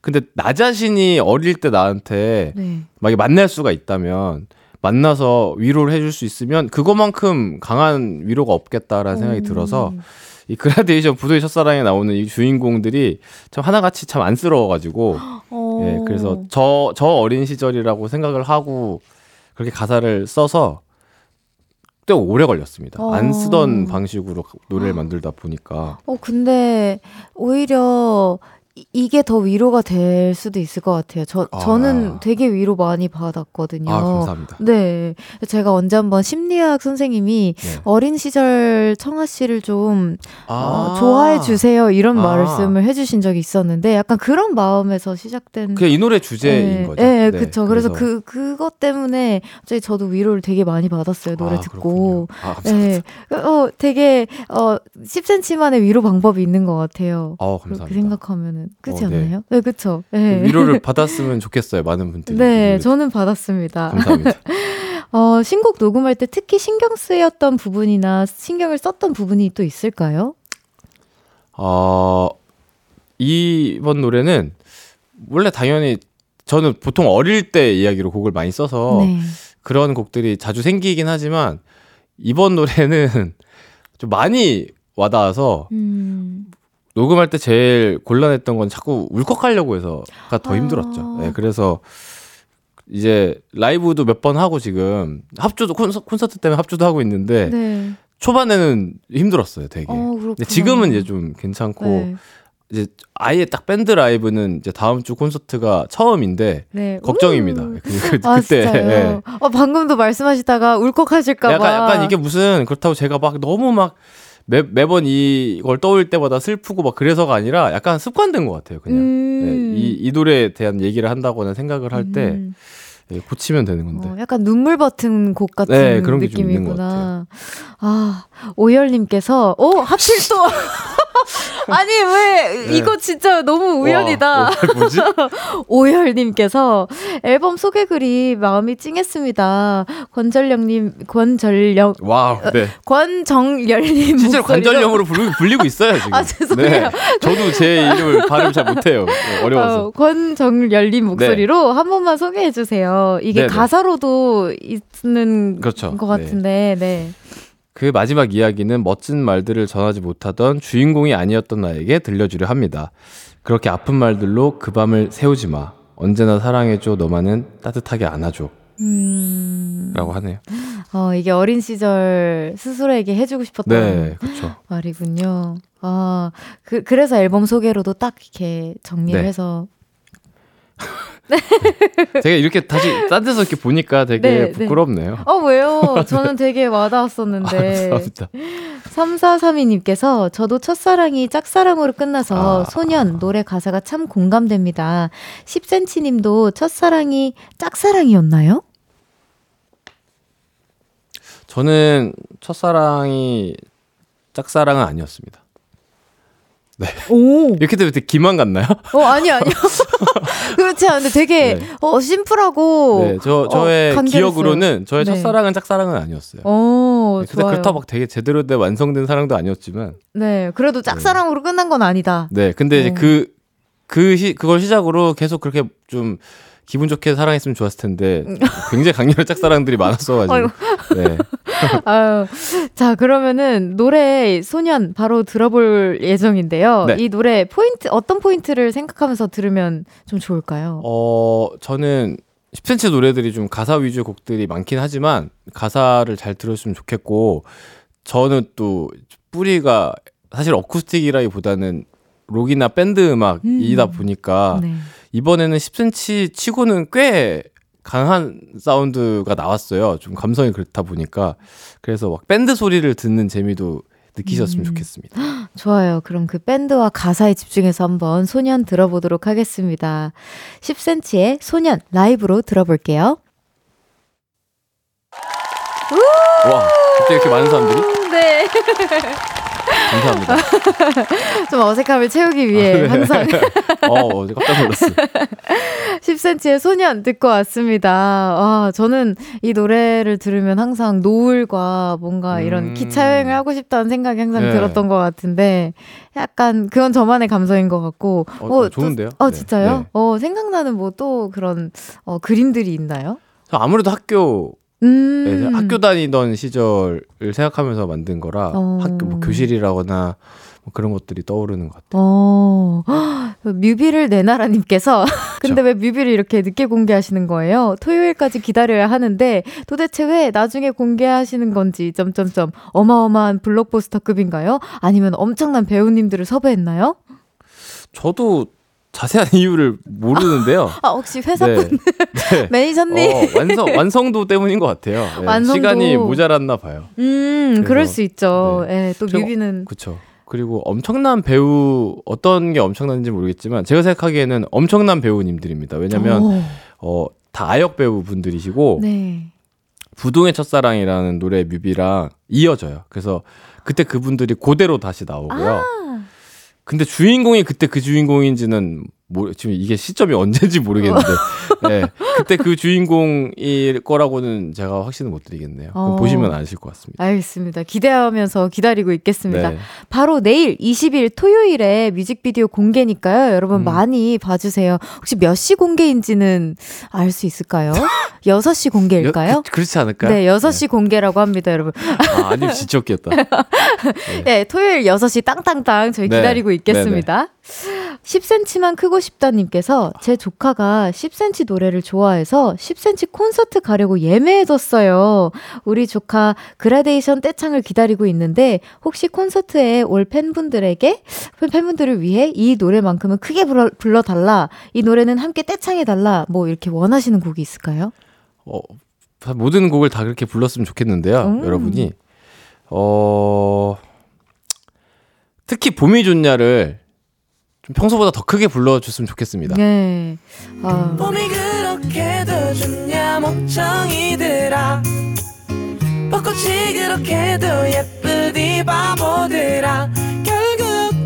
Speaker 2: 근데 나 자신이 어릴 때 나한테 네. 막 만날 수가 있다면 만나서 위로를 해줄 수 있으면 그것만큼 강한 위로가 없겠다라는 생각이 들어서 이 그라데이션 부동의 첫사랑에 나오는 이 주인공들이 참 하나같이 참 안쓰러워가지고 어. 예 그래서 저저 어린 시절이라고 생각을 하고 그렇게 가사를 써서 꽤 오래 걸렸습니다. 어. 안 쓰던 방식으로 노래를 만들다 보니까.
Speaker 1: 어 근데 오히려 이게 더 위로가 될 수도 있을 것 같아요. 저, 아. 저는 되게 위로 많이 받았거든요.
Speaker 2: 아, 감사합니다.
Speaker 1: 네. 제가 언제 한번 심리학 선생님이 네. 어린 시절 청아 씨를 좀 아. 어, 좋아해 주세요. 이런 아. 말씀을 해주신 적이 있었는데 약간 그런 마음에서 시작된.
Speaker 2: 그게 이 노래 주제인
Speaker 1: 네.
Speaker 2: 거죠.
Speaker 1: 네, 네. 그쵸. 그래서, 그래서 그, 그것 때문에 갑자기 저도 위로를 되게 많이 받았어요. 노래 아, 듣고.
Speaker 2: 아, 네.
Speaker 1: 어, 되게, 어, 10cm만의 위로 방법이 있는 것 같아요.
Speaker 2: 어, 감사합니다.
Speaker 1: 그렇게 생각하면 은. 그렇지 어, 네. 않나요? 네, 그렇죠. 네.
Speaker 2: 위로를 받았으면 좋겠어요, 많은 분들이.
Speaker 1: 네, 저는 받았습니다.
Speaker 2: 감사합니다.
Speaker 1: 어, 신곡 녹음할 때 특히 신경 쓰였던 부분이나 신경을 썼던 부분이 또 있을까요?
Speaker 2: 어, 이번 노래는 원래 당연히 저는 보통 어릴 때 이야기로 곡을 많이 써서 네. 그런 곡들이 자주 생기긴 하지만 이번 노래는 좀 많이 와닿아서 음. 녹음할 때 제일 곤란했던 건 자꾸 울컥하려고 해서가 더 아. 힘들었죠. 네, 그래서 이제 라이브도 몇 번 하고 지금 합주도 콘서, 콘서트 때문에 합주도 하고 있는데 네. 초반에는 힘들었어요, 되게. 어, 근데 지금은 이제 좀 괜찮고 네. 이제 아예 딱 밴드 라이브는 이제 다음 주 콘서트가 처음인데 네. 걱정입니다. 그,
Speaker 1: 그, 아, 그때 네. 어, 방금도 말씀하시다가 울컥하실까봐
Speaker 2: 약간, 약간 이게 무슨 그렇다고 제가 막 너무 막 매, 매번 이걸 떠올 때마다 슬프고 막 그래서가 아니라 약간 습관된 것 같아요. 그냥 음. 네, 이, 이 노래에 대한 얘기를 한다거나 생각을 할때 음. 네, 고치면 되는 건데. 어,
Speaker 1: 약간 눈물 버튼 곡 같은 네, 그런 느낌이구나. 아 오열님께서 오 어, 하필 또 아니 왜 네. 이거 진짜 너무 우연이다. 와, 뭐지? 오열님께서 앨범 소개글이 마음이 찡했습니다. 권절령님 권절령
Speaker 2: wow 네.
Speaker 1: 권정열님
Speaker 2: 실제로 관절령으로 부르, 불리고 있어요 지금.
Speaker 1: 아 죄송해요. 네.
Speaker 2: 저도 제 이름을 발음 잘 못해요. 네, 어려워서. 어,
Speaker 1: 권정열님 목소리로 네. 한 번만 소개해 주세요. 이게 네네. 가사로도 있는 그렇죠. 것 같은데 네.
Speaker 2: 그 마지막 이야기는 멋진 말들을 전하지 못하던 주인공이 아니었던 나에게 들려주려 합니다. 그렇게 아픈 말들로 그 밤을 세우지 마. 언제나 사랑해줘. 너만은 따뜻하게 안아줘. 음... 라고 하네요.
Speaker 1: 어, 이게 어린 시절 스스로에게 해주고 싶었던
Speaker 2: 네, 그렇죠.
Speaker 1: 말이군요. 아, 그, 그래서 앨범 소개로도 딱 이렇게 정리를 네. 해서
Speaker 2: 제가 이렇게 다시 딴 데서 이렇게 보니까 되게 네, 네. 부끄럽네요.
Speaker 1: 네. 어, 왜요? 저는 되게 와닿았었는데. 아, 3432님께서 저도 첫사랑이 짝사랑으로 끝나서 아. 소년 노래 가사가 참 공감됩니다. 10cm 님도 첫사랑이 짝사랑이었나요?
Speaker 2: 저는 첫사랑이 짝사랑은 아니었습니다. 네. 오. 이렇게 되면 되게 기만 같나요?
Speaker 1: 어, 아니, 아니요. 그렇지 않은데 되게, 네. 어, 심플하고. 네,
Speaker 2: 저, 어, 저의 어, 기억으로는 저의 네. 첫사랑은 짝사랑은 아니었어요. 오, 네, 근데 그렇다고 막 되게 제대로 된 완성된 사랑도 아니었지만.
Speaker 1: 네, 그래도 짝사랑으로 네. 끝난 건 아니다.
Speaker 2: 네, 근데 이제 어. 그, 그, 시, 그걸 시작으로 계속 그렇게 좀 기분 좋게 사랑했으면 좋았을 텐데 음. 굉장히 강렬한 짝사랑들이 많았어가지고. 네.
Speaker 1: 아유, 자 그러면은 노래 소년 바로 들어볼 예정인데요. 네. 이 노래 포인트 어떤 포인트를 생각하면서 들으면 좀 좋을까요?
Speaker 2: 어 저는 10cm 노래들이 좀 가사 위주의 곡들이 많긴 하지만 가사를 잘 들었으면 좋겠고 저는 또 뿌리가 사실 어쿠스틱이라기보다는 록이나 밴드 음악이다 음. 보니까 네. 이번에는 10cm 치고는 꽤 강한 사운드가 나왔어요. 좀 감성이 그렇다 보니까 그래서 막 밴드 소리를 듣는 재미도 느끼셨으면 음. 좋겠습니다.
Speaker 1: 좋아요. 그럼 그 밴드와 가사에 집중해서 한번 소년 들어보도록 하겠습니다. 10cm의 소년 라이브로 들어볼게요.
Speaker 2: 와, 갑자기 이렇게 많은 사람들이?
Speaker 1: 네.
Speaker 2: 감사합니다.
Speaker 1: 좀 어색함을 채우기 위해 아, 네. 항상.
Speaker 2: 어, 깜짝 놀랐어.
Speaker 1: 10cm의 소년 듣고 왔습니다. 아, 저는 이 노래를 들으면 항상 노을과 뭔가 이런 음. 기차 여행을 하고 싶다는 생각이 항상 네. 들었던 것 같은데 약간 그건 저만의 감성인 것 같고.
Speaker 2: 어, 어 좋은데요?
Speaker 1: 또, 어, 네. 진짜요? 네. 어, 생각나는 뭐 또 그런 어, 그림들이 있나요?
Speaker 2: 아무래도 학교 음. 네, 학교 다니던 시절을 생각하면서 만든 거라 어. 학교 뭐 교실이라거나 뭐 그런 것들이 떠오르는 것 같아요. 어.
Speaker 1: 뮤비를 내나라님께서 근데 왜 뮤비를 이렇게 늦게 공개하시는 거예요? 토요일까지 기다려야 하는데 도대체 왜 나중에 공개하시는 건지 점점점 어마어마한 블록버스터급인가요? 아니면 엄청난 배우님들을 섭외했나요?
Speaker 2: 저도 자세한 이유를 모르는데요.
Speaker 1: 아, 혹시 회사분 네. 네. 매니저님 어,
Speaker 2: 완성 완성도 때문인 것 같아요. 네. 완성도. 시간이 모자랐나 봐요.
Speaker 1: 음, 그럴 수 있죠. 네. 예, 또 뮤비는
Speaker 2: 그렇죠. 그리고 엄청난 배우 어떤 게 엄청난지 모르겠지만 제가 생각하기에는 엄청난 배우님들입니다. 왜냐하면 어, 다 아역 배우 분들이시고 네. 부동의 첫사랑이라는 노래 뮤비랑 이어져요. 그래서 그때 그분들이 고대로 다시 나오고요. 아~ 근데 주인공이 그때 그 주인공인지는 뭐 지금 이게 시점이 언제인지 모르겠는데 네, 그때 그 주인공일 거라고는 제가 확신을 못 드리겠네요. 어, 보시면 아실 것 같습니다.
Speaker 1: 알겠습니다. 기대하면서 기다리고 있겠습니다. 네. 바로 내일 20일 토요일에 뮤직비디오 공개니까요. 여러분 음. 많이 봐주세요. 혹시 몇 시 공개인지는 알 수 있을까요? 6시 공개일까요?
Speaker 2: 그, 렇지 않을까요?
Speaker 1: 네, 6시 네. 공개라고 합니다, 여러분.
Speaker 2: 아, 아니면 웃겠다.
Speaker 1: 네. 네, 토요일 6시 땅땅땅 저희 네. 기다리고 있겠습니다. 네네. 10cm만 크고 싶다님께서 제 조카가 10cm 노래를 좋아해서 10cm 콘서트 가려고 예매해뒀어요. 우리 조카 그라데이션 떼창을 기다리고 있는데 혹시 콘서트에 올 팬분들에게 팬분들을 위해 이 노래만큼은 크게 불러, 불러달라. 이 노래는 함께 떼창해달라. 뭐 이렇게 원하시는 곡이 있을까요?
Speaker 2: 어, 모든 곡을 다 그렇게 불렀으면 좋겠는데요. 음. 여러분이 어 특히 봄이 좋냐를 좀 평소보다 더 크게 불러줬으면 좋겠습니다. 네. 아. 봄이 그렇게도 좋냐 멍청이들아 벚꽃이 그렇게도 예쁘디 바보들아 결국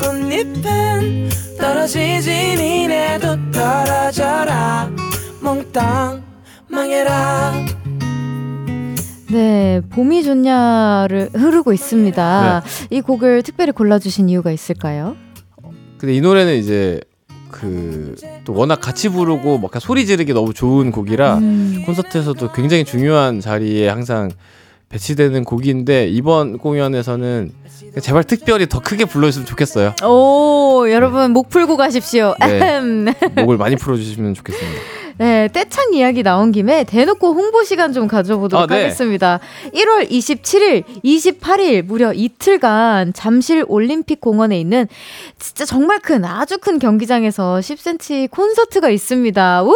Speaker 2: 꽃잎은 떨어지지 니네도 떨어져라 몽땅 망해라
Speaker 1: 네, 봄이 좋냐를 흐르고 있습니다. 네. 이 곡을 특별히 골라주신 이유가 있을까요?
Speaker 2: 근데 이 노래는 이제 그 또 워낙 같이 부르고 막 소리 지르기 너무 좋은 곡이라 음. 콘서트에서도 굉장히 중요한 자리에 항상 배치되는 곡인데 이번 공연에서는 제발 특별히 더 크게 불러주시면 좋겠어요.
Speaker 1: 오, 여러분 목 풀고 가십시오. 네,
Speaker 2: 목을 많이 풀어주시면 좋겠습니다.
Speaker 1: 네, 떼창 이야기 나온 김에 대놓고 홍보 시간 좀 가져보도록 아, 네. 하겠습니다. 1월 27일, 28일 무려 이틀간 잠실 올림픽 공원에 있는 진짜 정말 큰 아주 큰 경기장에서 10cm 콘서트가 있습니다. 우!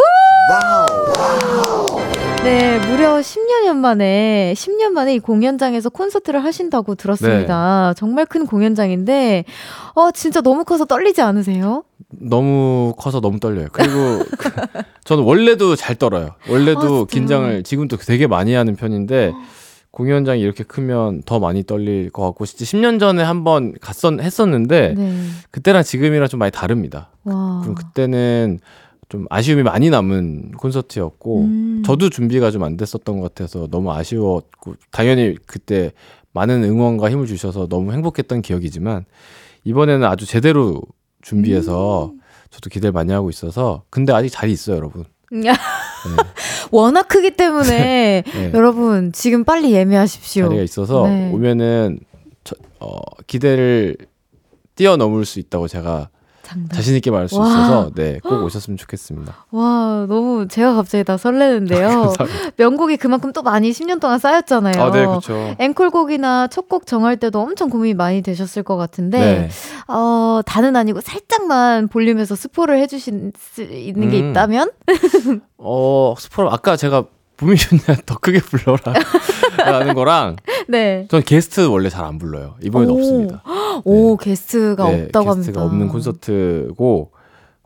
Speaker 1: 네, 무려 10년 만에 10년 만에 이 공연장에서 콘서트를 하신다고 들었습니다. 네. 정말 큰 공연장인데 어 진짜 너무 커서 떨리지 않으세요?
Speaker 2: 너무 커서 너무 떨려요. 그리고 그, 저는 원래도 잘 떨어요. 원래도 아, 긴장을 지금도 되게 많이 하는 편인데 공연장이 이렇게 크면 더 많이 떨릴 것 같고 진짜 10년 전에 한번 갔었 했었는데 네. 그때랑 지금이랑 좀 많이 다릅니다. 와. 그럼 그때는 좀 아쉬움이 많이 남은 콘서트였고 음. 저도 준비가 좀 안 됐었던 것 같아서 너무 아쉬웠고 당연히 그때 많은 응원과 힘을 주셔서 너무 행복했던 기억이지만 이번에는 아주 제대로 준비해서 음. 저도 기대를 많이 하고 있어서 근데 아직 자리 있어요, 여러분. 네.
Speaker 1: 워낙 크기 때문에 네. 여러분 지금 빨리 예매하십시오.
Speaker 2: 자리가 있어서 네. 오면은 저, 어, 기대를 뛰어넘을 수 있다고 제가 장난. 자신 있게 말할 수 와. 있어서 네, 꼭 오셨으면 좋겠습니다.
Speaker 1: 와, 너무 제가 갑자기 다 설레는데요. 명곡이 그만큼 또 많이 10년 동안 쌓였잖아요.
Speaker 2: 아, 네, 그렇죠.
Speaker 1: 앵콜곡이나 첫 곡 정할 때도 엄청 고민이 많이 되셨을 것 같은데 네. 어, 다는 아니고 살짝만 볼륨에서 스포를 해 주실 수 있는 게 음. 있다면?
Speaker 2: 어, 스포를 아까 제가 부미준냐 더 크게 불러라 라는 거랑 네. 전 게스트 원래 잘 안 불러요. 이번에도 오. 없습니다.
Speaker 1: 오, 네. 게스트가 네, 없다고
Speaker 2: 합니다. 게스트가 없는 콘서트고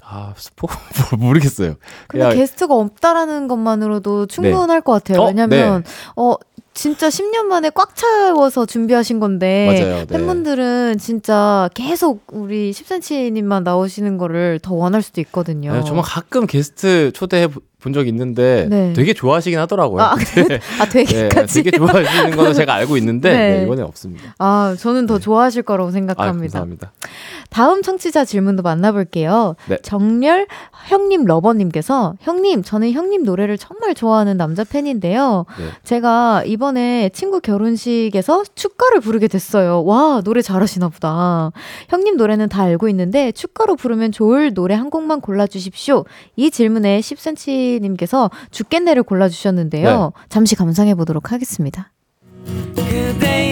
Speaker 2: 아, 스포 모르겠어요.
Speaker 1: 근데 그냥... 게스트가 없다라는 것만으로도 충분할 네. 것 같아요. 어? 왜냐면 네. 어 진짜 10년 만에 꽉 채워서 준비하신 건데 맞아요, 네. 팬분들은 진짜 계속 우리 10cm님만 나오시는 거를 더 원할 수도 있거든요.
Speaker 2: 네, 정말 가끔 게스트 초대해 본 적이 있는데 네. 되게 좋아하시긴 하더라고요.
Speaker 1: 아, 네. 아 되게까지
Speaker 2: 네, 되게 좋아하시는 거는 제가 알고 있는데 네. 네, 이번에 없습니다.
Speaker 1: 아 저는 더 좋아하실 거라고 생각합니다.
Speaker 2: 아, 감사합니다.
Speaker 1: 다음 청취자 질문도 만나볼게요. 정렬 형님 러버님께서 형님 저는 형님 노래를 정말 좋아하는 남자 팬인데요. 제가 이번에 친구 결혼식에서 축가를 부르게 됐어요. 와 노래 잘하시나 보다. 형님 노래는 다 알고 있는데 축가로 부르면 좋을 노래 한 곡만 골라주십시오. 이 질문에 10cm 님께서 죽겠네를 골라주셨는데요. 네. 잠시 감상해 보도록 하겠습니다. 그대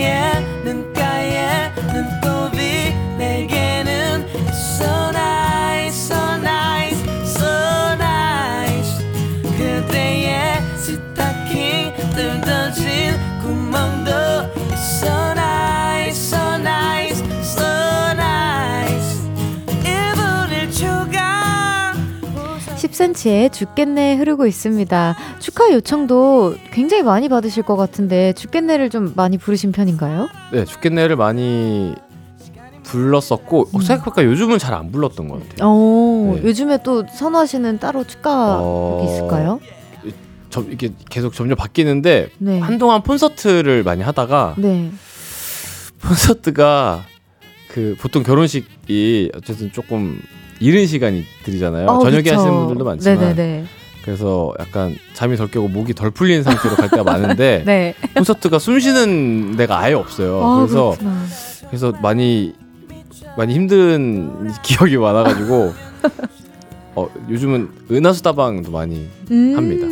Speaker 1: 10cm의 죽겠네 흐르고 있습니다. 축하 요청도 굉장히 많이 받으실 것 같은데 죽겠네를 좀 많이 부르신 편인가요?
Speaker 2: 네, 죽겠네를 많이 불렀었고 음. 생각해보니까 요즘은 잘 안 불렀던 것 같아요.
Speaker 1: 오, 네. 요즘에 또 선호하시는 따로 축가 어... 있을까요?
Speaker 2: 점, 이게 계속 점점 바뀌는데 네. 한동안 콘서트를 많이 하다가 네. 콘서트가 그 보통 결혼식이 어쨌든 조금 이른 시간이 들이잖아요. 어, 저녁에 그쵸. 하시는 분들도 많지만 네네네. 그래서 약간 잠이 덜 깨고 목이 덜 풀린 상태로 갈 때가 많은데 네. 콘서트가 숨 쉬는 데가 아예 없어요. 아, 그래서 그렇구나. 그래서 많이 많이 힘든 기억이 많아가지고 어, 요즘은 은하수다방도 많이 음, 합니다.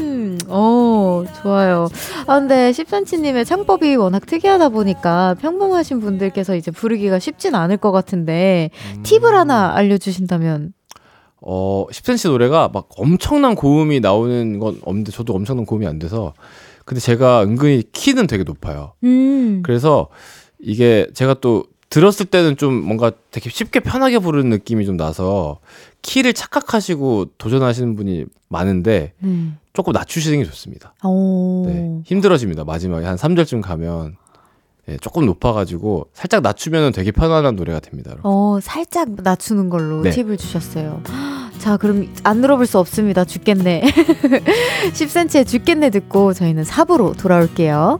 Speaker 1: 어, 좋아요. 아, 근데 10cm님의 창법이 워낙 특이하다 보니까 평범하신 분들께서 이제 부르기가 쉽진 않을 것 같은데, 음. 팁을 하나 알려주신다면?
Speaker 2: 어, 10cm 노래가 막 엄청난 고음이 나오는 건 없는데, 저도 엄청난 고음이 안 돼서, 근데 제가 은근히 키는 되게 높아요. 음. 그래서 이게 제가 또 들었을 때는 좀 뭔가 되게 쉽게 편하게 부르는 느낌이 좀 나서 키를 착각하시고 도전하시는 분이 많은데 네. 조금 낮추시는 게 좋습니다. 네, 힘들어집니다. 마지막에 한 3절쯤 가면 네, 조금 높아가지고 살짝 낮추면 되게 편안한 노래가 됩니다. 여러분.
Speaker 1: 어, 살짝 낮추는 걸로 네. 팁을 주셨어요. 자, 그럼 안 들어볼 수 없습니다. 죽겠네. 10cm의 죽겠네 듣고 저희는 4부로 돌아올게요.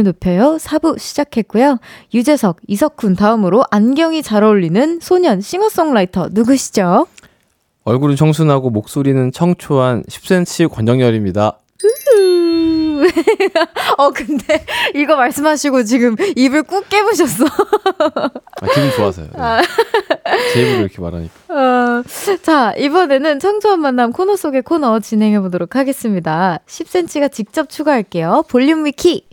Speaker 1: 볼륨을 높여요. 4부 시작했고요. 유재석, 이석훈 다음으로 안경이 잘 어울리는 소년 싱어송라이터 누구시죠?
Speaker 2: 얼굴은 청순하고 목소리는 청초한 10cm 권정열입니다.
Speaker 1: 어, 근데 이거 말씀하시고 지금 입을 꾹 깨부셨어.
Speaker 2: 아, 기분 좋아서요. 네. 아. 제 입으로 이렇게 말하니까. 어,
Speaker 1: 자, 이번에는 청초한 만남 코너 속의 코너 진행해 보도록 하겠습니다. 10cm가 직접 추가할게요. 볼륨 위키.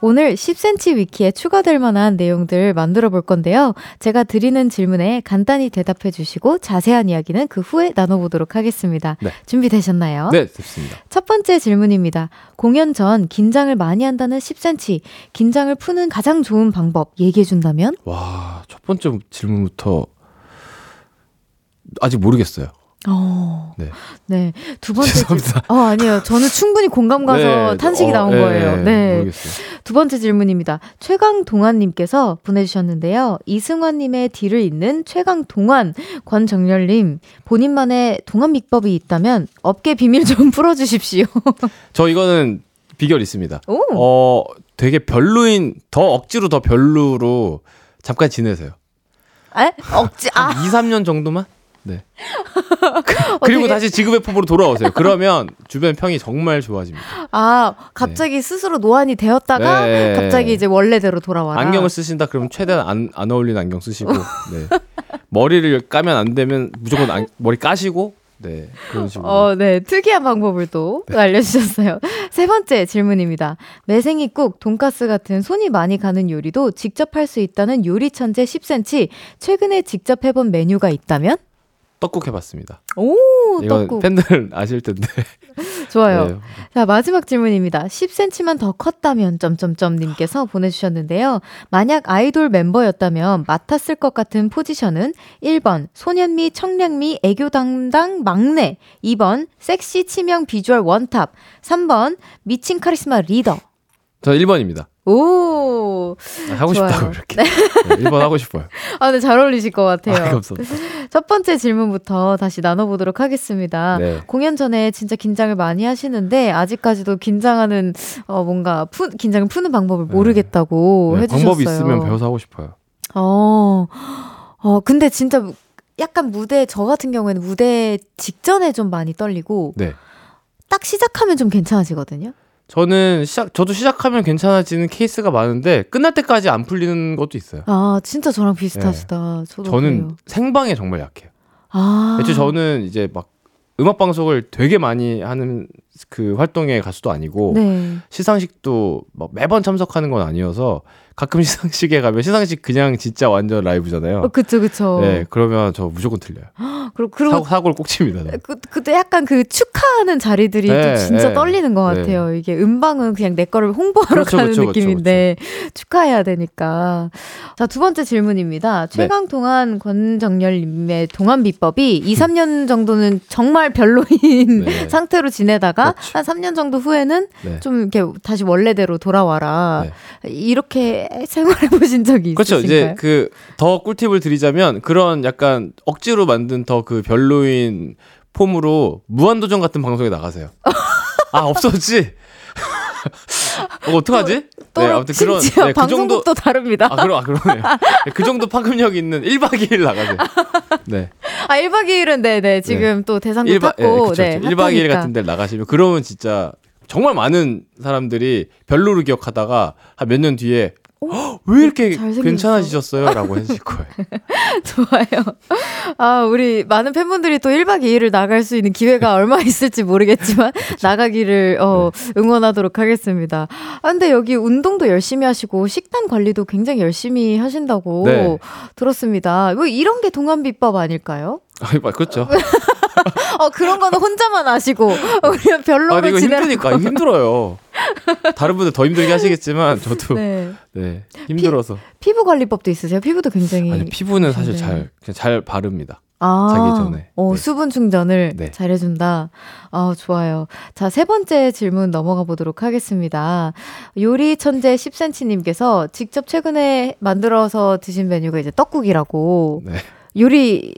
Speaker 1: 오늘 10cm 위키에 추가될 만한 내용들 만들어 볼 건데요. 제가 드리는 질문에 간단히 대답해 주시고 자세한 이야기는 그 후에 나눠보도록 하겠습니다. 네. 준비되셨나요?
Speaker 2: 네, 됐습니다.
Speaker 1: 첫 번째 질문입니다. 공연 전 긴장을 많이 한다는 10cm. 긴장을 푸는 가장 좋은 방법 얘기해 준다면?
Speaker 2: 와, 첫 번째 질문부터 아직 모르겠어요. 어.
Speaker 1: 네. 네. 두 번째 죄송합니다. 질... 어, 아니에요. 저는 충분히 공감 가서 네. 탄식이 어, 나온 네. 거예요. 네. 모르겠어요. 두 번째 질문입니다. 최강 동안 님께서 보내 주셨는데요. 이승환 님의 뒤를 잇는 최강 동안 권정열 님 본인만의 동안 비법이 있다면 업계 비밀 좀 풀어 주십시오.
Speaker 2: 저 이거는 비결 있습니다. 오. 어, 되게 별로인 더 억지로 더 별로로 잠깐 지내세요.
Speaker 1: 에? 억지
Speaker 2: 아. 2, 3년 정도만? 네. 그리고 다시 지금의 폼으로 돌아오세요. 그러면 주변 평이 정말 좋아집니다.
Speaker 1: 아, 갑자기 네. 스스로 노안이 되었다가 네. 갑자기 이제 원래대로 돌아와라.
Speaker 2: 안경을 쓰신다 그러면 최대한 안, 안 어울리는 안경 쓰시고 네. 머리를 까면 안 되면 무조건 안, 머리 까시고 네, 그런 식으로.
Speaker 1: 어, 네. 특이한 방법을 또 네. 알려주셨어요. 세 번째 질문입니다. 매생이국, 돈가스 같은 손이 많이 가는 요리도 직접 할 수 있다는 요리 천재 10cm. 최근에 직접 해본 메뉴가 있다면?
Speaker 2: 떡국 해봤습니다.
Speaker 1: 오, 떡국.
Speaker 2: 팬들 아실 텐데.
Speaker 1: 좋아요. 네. 자, 마지막 질문입니다. 10cm만 더 컸다면, 점점점 님께서 보내주셨는데요. 만약 아이돌 멤버였다면 맡았을 것 같은 포지션은 1번, 소년미, 청량미, 애교 담당 막내. 2번, 섹시 치명 비주얼 원탑. 3번, 미친 카리스마 리더.
Speaker 2: 저 1번입니다.
Speaker 1: 오.
Speaker 2: 아, 하고 좋아요. 싶다고 이렇게. 네. 네, 1번 하고 싶어요.
Speaker 1: 아, 네, 잘 어울리실 것 같아요.
Speaker 2: 아, 감사합니다.
Speaker 1: 첫 번째 질문부터 다시 나눠보도록 하겠습니다. 네. 공연 전에 진짜 긴장을 많이 하시는데, 아직까지도 긴장하는, 어, 뭔가, 푸, 긴장을 푸는 방법을 네. 모르겠다고 네, 해주셨어요.
Speaker 2: 방법이 있으면 배워서 하고 싶어요.
Speaker 1: 어, 어, 근데 진짜 약간 무대, 저 같은 경우에는 무대 직전에 좀 많이 떨리고, 네. 딱 시작하면 좀 괜찮아지거든요.
Speaker 2: 저는 시작 저도 시작하면 괜찮아지는 케이스가 많은데 끝날 때까지 안 풀리는 것도 있어요.
Speaker 1: 아 진짜 저랑 비슷하시다. 네.
Speaker 2: 저는 그래요. 생방에 정말 약해요. 아. 애초에 저는 이제 막 음악 방송을 되게 많이 하는 그 활동의 가수도 아니고 네. 시상식도 막 매번 참석하는 건 아니어서 가끔 시상식에 가면 시상식 그냥 진짜 완전 라이브잖아요.
Speaker 1: 어, 그쵸, 그쵸.
Speaker 2: 네, 그러면 저 무조건 틀려요. 그리고, 그리고 사고, 사고를 꼭 칩니다.
Speaker 1: 그, 그때 약간 그 축하하는 자리들이 네, 또 진짜 네, 떨리는 것 네. 같아요. 네. 이게 음방은 그냥 내 거를 홍보하러 그렇죠, 가는 그렇죠, 그렇죠 느낌인데 그렇죠, 축하해야 되니까. 자, 두 번째 질문입니다. 네. 최강 동안 권정열님의 동안 비법이 2, 3년 정도는 정말 별로인 네. 상태로 지내다가 그렇죠. 한 3년 정도 후에는 좀 이렇게 다시 원래대로 돌아와라. 이렇게 생활해 보신 적이
Speaker 2: 그렇죠.
Speaker 1: 있으신가요?
Speaker 2: 그렇죠. 이제 그 더 꿀팁을 드리자면 그런 약간 억지로 만든 더 그 별로인 폼으로 무한도전 같은 방송에 나가세요. 아 없었지? 어, 어떡하지?
Speaker 1: 또, 네, 아무튼 그런 네, 그 정도, 다릅니다.
Speaker 2: 아, 그럼 아, 그러네요. 네, 그 정도 파급력 있는 1박 2일 나가세요. 네.
Speaker 1: 아, 1박 2일은 네, 네. 지금 네. 또 대상도 1박, 탔고 네, 그쵸, 네,
Speaker 2: 1박 2일 같은 데 나가시면 그러면 진짜 정말 많은 사람들이 별로로 기억하다가 한 몇 년 뒤에 왜 이렇게 괜찮아지셨어요? 라고 해주실 거예요.
Speaker 1: 좋아요. 아, 우리 많은 팬분들이 또 1박 2일을 나갈 수 있는 기회가 얼마 있을지 모르겠지만, 나가기를, 어, 네. 응원하도록 하겠습니다. 아, 근데 여기 운동도 열심히 하시고, 식단 관리도 굉장히 열심히 하신다고 네. 들었습니다. 뭐 이런 게 동안비법 아닐까요?
Speaker 2: 아, 그렇죠.
Speaker 1: 어, 그런 거는 혼자만 아시고, 우리가 별로
Speaker 2: 아, 이거 힘드니까, 힘들어요. 다른 분들 더 힘들게 하시겠지만, 저도. 네. 네 힘들어서.
Speaker 1: 피, 부 관리법도 있으세요? 피부도 굉장히.
Speaker 2: 아니, 피부는 사실 잘, 그냥 잘 바릅니다. 아, 자기 전에.
Speaker 1: 어, 네. 수분 충전을 네. 잘 해준다. 아, 좋아요. 자, 세 번째 질문 넘어가 보도록 하겠습니다. 요리 천재 10cm님께서 직접 최근에 만들어서 드신 메뉴가 이제 떡국이라고. 네. 요리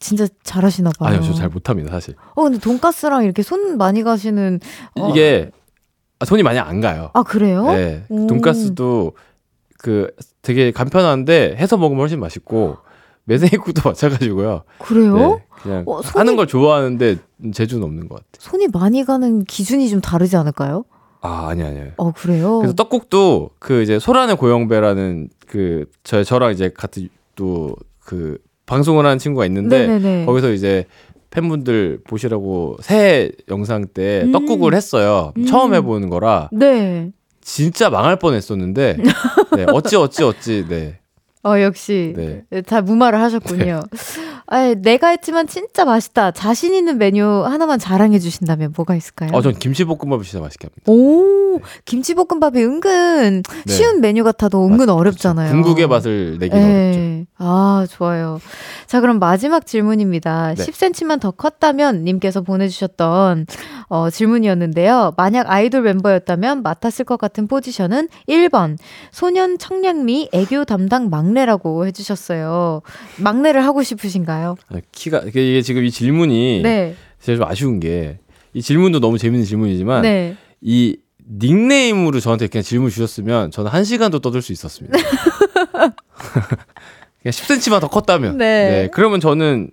Speaker 1: 진짜 잘하시나 봐요.
Speaker 2: 아니요, 저 잘 못합니다, 사실.
Speaker 1: 어, 근데 돈가스랑 이렇게 손 많이 가시는
Speaker 2: 어. 이게 아, 손이 많이 안 가요.
Speaker 1: 아 그래요?
Speaker 2: 네, 오. 돈가스도 그 되게 간편한데 해서 먹으면 훨씬 맛있고 매생이국도 마찬가지고요.
Speaker 1: 그래요? 네,
Speaker 2: 그냥 어, 손이... 하는 걸 좋아하는데 재주는 없는 것 같아요.
Speaker 1: 손이 많이 가는 기준이 좀 다르지 않을까요?
Speaker 2: 아 아니 아니요.
Speaker 1: 어 그래요?
Speaker 2: 그래서 떡국도 그 이제 소란의 고영배라는 그 저 저랑 이제 같은 또 그 방송을 하는 친구가 있는데 네네네. 거기서 이제 팬분들 보시라고 새해 영상 때 음. 떡국을 했어요. 음. 처음 해보는 거라. 네. 진짜 망할 뻔했었는데 네, 어찌 어찌 어찌 네.
Speaker 1: 어 역시 네. 다 무마를 하셨군요. 네. 아, 내가 했지만 진짜 맛있다. 자신 있는 메뉴 하나만 자랑해 주신다면 뭐가 있을까요?
Speaker 2: 어, 전 김치볶음밥 진짜 맛있게 합니다.
Speaker 1: 오, 네. 김치볶음밥이 은근 네. 쉬운 메뉴 같아도 은근 맞, 어렵잖아요.
Speaker 2: 그렇죠. 궁극의 맛을 내기 네. 어렵죠.
Speaker 1: 아, 좋아요. 자, 그럼 마지막 질문입니다. 네. 10cm만 더 컸다면 님께서 보내주셨던 어, 질문이었는데요. 만약 아이돌 멤버였다면 맡았을 것 같은 포지션은 1번 소년 청량미 애교 담당 막내 라고 해주셨어요. 막내를 하고 싶으신가요?
Speaker 2: 아, 키가 이게 지금 이 질문이 네. 제가 좀 아쉬운 게 이 질문도 너무 재밌는 질문이지만 네. 이 닉네임으로 저한테 그냥 질문 주셨으면 저는 한 시간도 떠들 수 있었습니다. 그냥 10cm만 더 컸다면. 네. 네. 그러면 저는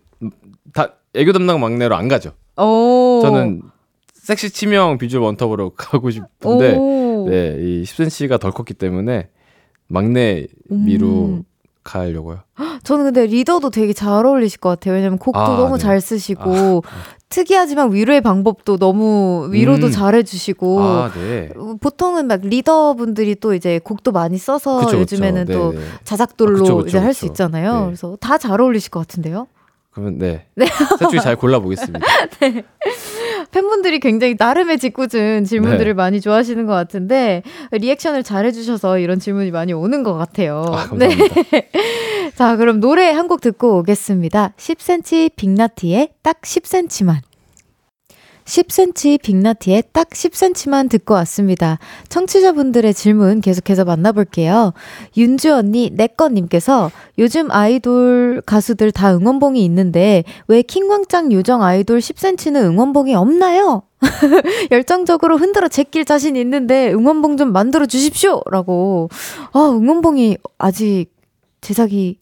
Speaker 2: 다 애교 담당 막내로 안 가죠. 오. 저는 섹시 치명 비주얼 원톱으로 가고 싶은데 오. 네, 이 10cm가 덜 컸기 때문에 막내 미로 음. 가려고요.
Speaker 1: 저는 근데 리더도 되게 잘 어울리실 것 같아요. 왜냐면 곡도 아, 너무 네. 잘 쓰시고 아, 특이하지만 위로의 방법도 너무 위로도 음. 잘 해주시고 아, 네. 보통은 막 리더분들이 또 이제 곡도 많이 써서 그쵸, 요즘에는 그쵸. 또 네, 네. 자작돌로 아, 이제 할 수 있잖아요. 네. 그래서 다 잘 어울리실 것 같은데요.
Speaker 2: 그러면 네. 네. 셋 중에 잘 골라보겠습니다. 네.
Speaker 1: 팬분들이 굉장히 나름의 짓궂은 질문들을 네. 많이 좋아하시는 것 같은데 리액션을 잘 해주셔서 이런 질문이 많이 오는 것 같아요.
Speaker 2: 아, 네.
Speaker 1: 자, 그럼 노래 한 곡 듣고 오겠습니다. 10cm 빅나티의 딱 10cm만. 10cm 빅나티의 딱 10cm만 듣고 왔습니다. 청취자분들의 질문 계속해서 만나볼게요. 윤주 언니, 내꺼님께서 요즘 아이돌 가수들 다 응원봉이 있는데 왜 킹광짱 요정 아이돌 10cm는 응원봉이 없나요? 열정적으로 흔들어 제낄 자신 있는데 응원봉 좀 만들어 주십시오! 라고. 아, 응원봉이 아직 제작이.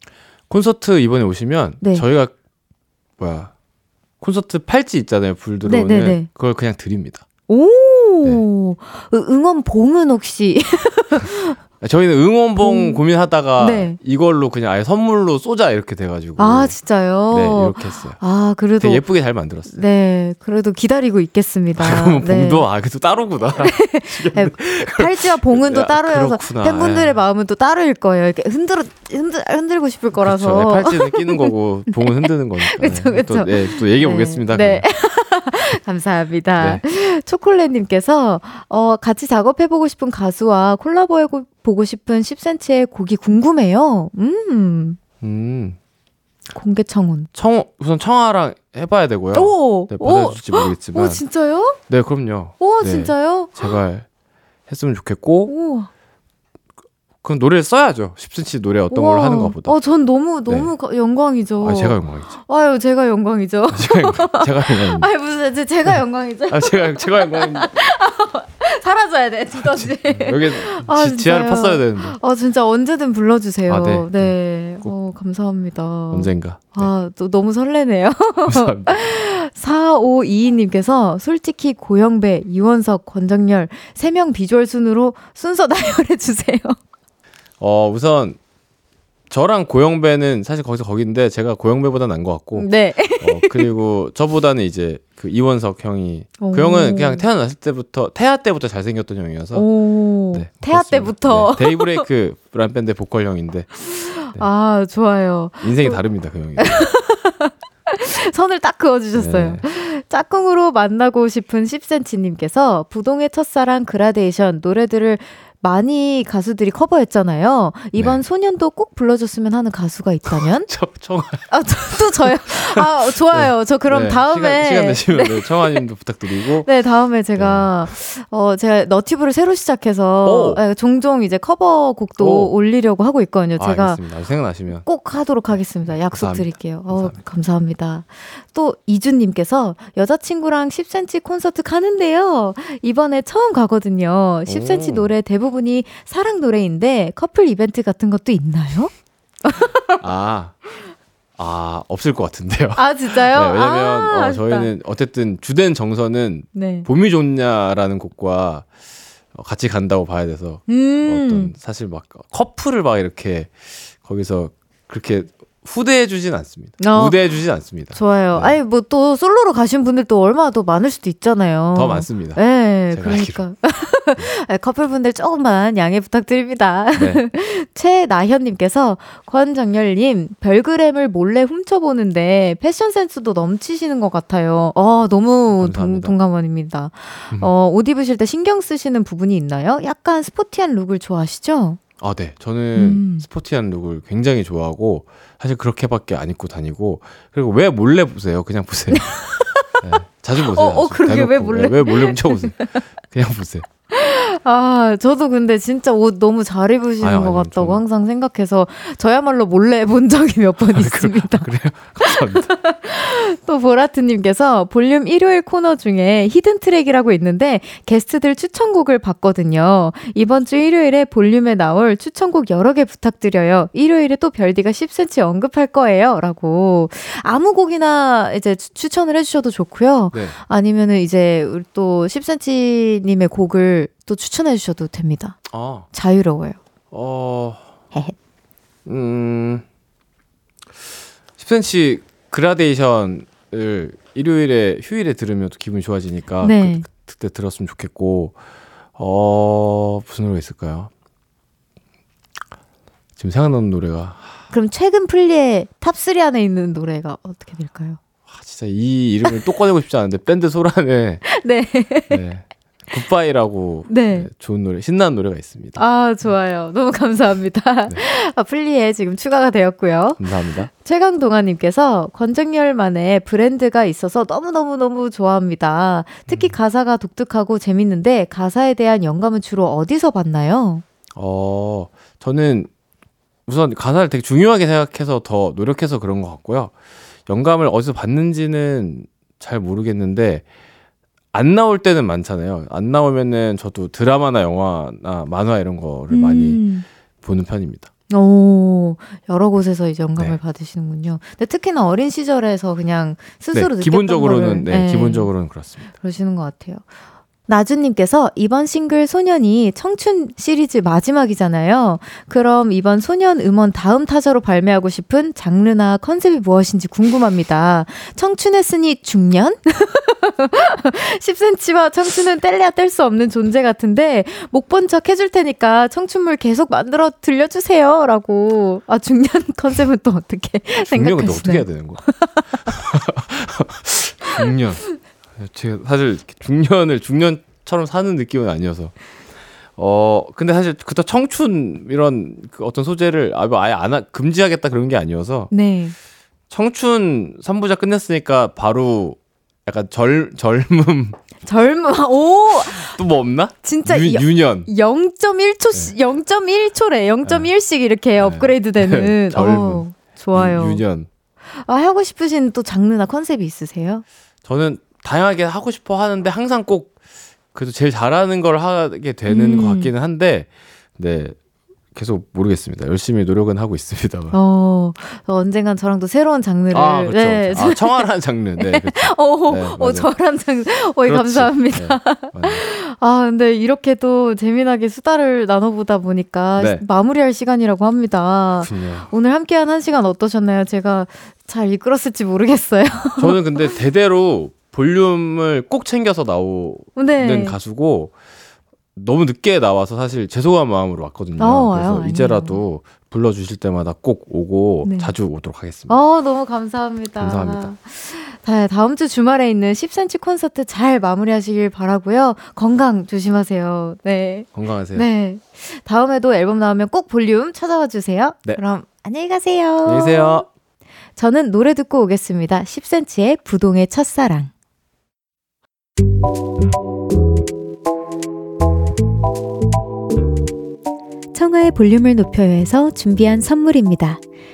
Speaker 2: 콘서트 이번에 오시면 네. 저희가 뭐야 콘서트 팔찌 있잖아요. 불 들어오는 네네네. 그걸 그냥 드립니다.
Speaker 1: 오 네. 응원 봉은 혹시
Speaker 2: 저희는 응원봉 음. 고민하다가 네. 이걸로 그냥 아예 선물로 쏘자 이렇게 돼가지고.
Speaker 1: 아 진짜요?
Speaker 2: 네 이렇게 했어요.
Speaker 1: 아 그래도
Speaker 2: 예쁘게 잘 만들었어요.
Speaker 1: 네 그래도 기다리고 있겠습니다.
Speaker 2: 아, 그러면 네. 봉도 아 그래도 따로구나.
Speaker 1: 네, 팔찌와 봉은 또 따로여서 팬분들의 네. 마음은 또 따로일 거예요. 이렇게 흔들어 흔들 흔들고 싶을 거라서.
Speaker 2: 그쵸, 네, 팔찌는 끼는 거고 봉은 흔드는 거니까. 그렇죠 그렇죠. 또, 네, 또 얘기해 보겠습니다.
Speaker 1: 네. 감사합니다. 네. 초콜릿님께서 어, 같이 작업해보고 싶은 가수와 콜라보해보고 싶은 10cm의 곡이 궁금해요. 음. 음. 공개 청혼.
Speaker 2: 청 우선 청아랑 해봐야 되고요.
Speaker 1: 오,
Speaker 2: 네, 받아줄지 오, 모르겠지만.
Speaker 1: 오 진짜요?
Speaker 2: 네 그럼요.
Speaker 1: 오
Speaker 2: 네,
Speaker 1: 진짜요?
Speaker 2: 제발 했으면 좋겠고. 오. 그럼 노래를 써야죠. 10cm 노래 어떤 걸 하는 것보다.
Speaker 1: 어, 전 너무 너무 네. 영광이죠.
Speaker 2: 아, 제가 영광이죠.
Speaker 1: 아유, 제가 영광이죠.
Speaker 2: 제가 영광, 제가 영광.
Speaker 1: 아니 무슨 제가 영광이죠.
Speaker 2: 아, 제가 제가 영광입니다.
Speaker 1: 사라져야 돼, 두더지.
Speaker 2: 여기 아, 지, 하를 팠어야 되는데.
Speaker 1: 아, 진짜 언제든 불러 주세요. 아, 네. 네. 어, 감사합니다.
Speaker 2: 언젠가.
Speaker 1: 아, 또 너무 설레네요.
Speaker 2: 감사합니다.
Speaker 1: 4522님께서 솔직히 고영배, 이원석, 권정열 3명 비주얼 순으로 순서 나열해 주세요.
Speaker 2: 어, 우선 저랑 고영배는 사실 거기서 거긴데 제가 고영배보다 난 것 같고.
Speaker 1: 네.
Speaker 2: 어, 그리고 저보다는 이제 그 이원석 형이 오. 그 형은 그냥 태어났을 때부터 태아 때부터 잘생겼던 형이어서.
Speaker 1: 네, 태아 때부터.
Speaker 2: 네, 데이브레이크 라는 밴드 보컬 형인데. 네.
Speaker 1: 아 좋아요.
Speaker 2: 인생이 또... 다릅니다 그 형이.
Speaker 1: 선을 딱 그어주셨어요. 네. 짝꿍으로 만나고 싶은 10cm님께서 부동의 첫사랑 그라데이션 노래들을 많이 가수들이 커버했잖아요. 이번 네. 소년도 꼭 불러줬으면 하는 가수가 있다면?
Speaker 2: 저, 청
Speaker 1: 아, 저, 또 저요? 아, 좋아요. 네. 저 그럼
Speaker 2: 네.
Speaker 1: 다음에.
Speaker 2: 시간, 시간 되시면 네, 청아님도 부탁드리고.
Speaker 1: 네, 다음에 제가, 네. 어, 제가 너튜브를 새로 시작해서 네, 종종 이제 커버곡도 오. 올리려고 하고 있거든요.
Speaker 2: 아,
Speaker 1: 제가.
Speaker 2: 알겠습니다. 생각나시면.
Speaker 1: 꼭 하도록 하겠습니다. 약속
Speaker 2: 감사합니다.
Speaker 1: 드릴게요. 어,
Speaker 2: 감사합니다.
Speaker 1: 어, 감사합니다. 또 이준님께서 여자친구랑 10cm 콘서트 가는데요. 이번에 처음 가거든요. 10cm 오. 노래 대부분 부분이 사랑 노래인데 커플 이벤트 같은 것도 있나요?
Speaker 2: 아. 아, 없을 것 같은데요.
Speaker 1: 아, 진짜요?
Speaker 2: 네, 왜냐면, 아, 어, 저희는 어쨌든 주된 정서는 네. 봄이 좋냐라는 곡과 같이 간다고 봐야 돼서 음. 어떤 사실 막 커플을 막 이렇게 거기서 그렇게 후대해 주진 않습니다. 어. 무대해 주진 않습니다.
Speaker 1: 좋아요. 네. 아니 뭐 또 솔로로 가신 분들도 얼마나 더 많을 수도 있잖아요.
Speaker 2: 더 많습니다.
Speaker 1: 네, 그러니까 네, 커플분들 조금만 양해 부탁드립니다. 네. 최나현님께서 권정열님 별그램을 몰래 훔쳐보는데 패션 센스도 넘치시는 것 같아요. 어 너무 동, 동감원입니다. 음. 어, 옷 입으실 때 신경 쓰시는 부분이 있나요? 약간 스포티한 룩을 좋아하시죠?
Speaker 2: 아, 네. 저는 음. 스포티한 룩을 굉장히 좋아하고 사실 그렇게밖에 안 입고 다니고 그리고 왜 몰래 보세요? 그냥 보세요. 네, 자주 보세요.
Speaker 1: 어, 어 그러게 왜 몰래?
Speaker 2: 왜 몰래 훔쳐보세요? 그냥 보세요.
Speaker 1: 아, 저도 근데 진짜 옷 너무 잘 입으시는 아유, 것 아니요, 같다고 저는... 항상 생각해서 저야말로 몰래 본 적이 몇번 아, 있습니다.
Speaker 2: 그, 그래요? 감사합니다.
Speaker 1: 또 보라트님께서 볼륨 일요일 코너 중에 히든 트랙이라고 있는데 게스트들 추천곡을 봤거든요. 이번 주 일요일에 볼륨에 나올 추천곡 여러 개 부탁드려요. 일요일에 또 별디가 10cm 언급할 거예요. 라고 아무 곡이나 이제 추천을 해주셔도 좋고요. 네. 아니면은 이제 또 10cm님의 곡을 또 추천해 주셔도 됩니다. 어. 자유로워요.
Speaker 2: 어. 음. 10cm 그라데이션을 일요일에 휴일에 들으면 또 기분이 좋아지니까 네. 그, 그때 들었으면 좋겠고 어 무슨 노래가 있을까요? 지금 생각나는 노래가
Speaker 1: 그럼 최근 플리의 top 3 안에 있는 노래가 어떻게 될까요?
Speaker 2: 아, 진짜 이 이름을 또 꺼내고 싶지 않은데 밴드 소란의
Speaker 1: 네.
Speaker 2: 네. 굿바이라고 네. 네. 좋은 노래, 신나는 노래가 있습니다.
Speaker 1: 아, 좋아요. 너무 감사합니다. 네. 아, 플리에 지금 추가가 되었고요.
Speaker 2: 감사합니다.
Speaker 1: 최강동아님께서 권정열만의 브랜드가 있어서 너무너무너무 좋아합니다. 특히 음. 가사가 독특하고 재밌는데 가사에 대한 영감은 주로 어디서 받나요?
Speaker 2: 어, 저는 우선 가사를 되게 중요하게 생각해서 더 노력해서 그런 것 같고요. 영감을 어디서 받는지는 잘 모르겠는데 안 나올 때는 많잖아요. 안 나오면은 저도 드라마나 영화나 만화 이런 거를 음. 많이 보는 편입니다.
Speaker 1: 오, 여러 곳에서 이제 영감을 네. 받으시는군요. 근데 특히나 어린 시절에서 그냥 스스로
Speaker 2: 네, 기본적으로는 네, 네, 기본적으로는 그렇습니다.
Speaker 1: 그러시는 것 같아요. 나주님께서 이번 싱글 소년이 청춘 시리즈 마지막이잖아요. 그럼 이번 소년 음원 다음 타자로 발매하고 싶은 장르나 컨셉이 무엇인지 궁금합니다. 청춘했으니 중년? 10cm와 청춘은 뗄래야 뗄 수 없는 존재 같은데 못 본 척 해줄 테니까 청춘물 계속 만들어 들려주세요. 라고. 아, 중년 컨셉은 또 어떻게 생각하시나요? 중년은
Speaker 2: 어떻게 해야 되는 거야? 중년. 제가 사실 중년을 중년처럼 사는 느낌은 아니어서. 어 근데 사실 그때 청춘 이런 그 어떤 소재를 아, 뭐 아예 안 하, 금지하겠다 그런 게 아니어서
Speaker 1: 네.
Speaker 2: 청춘 3부작 끝냈으니까 바로 약간 절 젊음
Speaker 1: 젊음 오또
Speaker 2: 뭐 없나?
Speaker 1: 진짜
Speaker 2: 유, 유년
Speaker 1: 0.1초 네. 0.1초래 0.1씩 이렇게 네. 업그레이드 되는 네.
Speaker 2: 젊음 어,
Speaker 1: 좋아요.
Speaker 2: 유, 유년
Speaker 1: 아 하고 싶으신 또 장르나 컨셉이 있으세요?
Speaker 2: 저는 다양하게 하고 싶어 하는데 항상 꼭 그래도 제일 잘하는 걸 하게 되는 음. 것 같기는 한데 네 계속 모르겠습니다. 열심히 노력은 하고 있습니다.
Speaker 1: 어, 언젠간 저랑 또 새로운 장르를.
Speaker 2: 아, 그렇죠. 네. 아, 청아란 장르. 네. 그렇죠.
Speaker 1: 어, 네, 어, 저란 장르. 어이, 감사합니다. 네, 아, 근데 이렇게 또 재미나게 수다를 나눠보다 보니까 네. 마무리할 시간이라고 합니다. 그렇군요. 오늘 함께한 한 시간 어떠셨나요? 제가 잘 이끌었을지 모르겠어요.
Speaker 2: 저는 근데 대대로 볼륨을 꼭 챙겨서 나오는 네. 가수고 너무 늦게 나와서 사실 죄송한 마음으로 왔거든요. 어, 그래서 와요, 이제라도 불러주실 때마다 꼭 오고 네. 자주 오도록 하겠습니다.
Speaker 1: 어, 너무 감사합니다.
Speaker 2: 감사합니다.
Speaker 1: 네, 다음 주 주말에 있는 10cm 콘서트 잘 마무리하시길 바라고요. 건강 조심하세요. 네.
Speaker 2: 건강하세요.
Speaker 1: 네. 다음에도 앨범 나오면 꼭 볼륨 찾아와 주세요. 네. 그럼 안녕히 가세요.
Speaker 2: 안녕히 계세요.
Speaker 1: 저는 노래 듣고 오겠습니다. 10cm의 부동의 첫사랑. 청하의 볼륨을 높여요해서 준비한 선물입니다.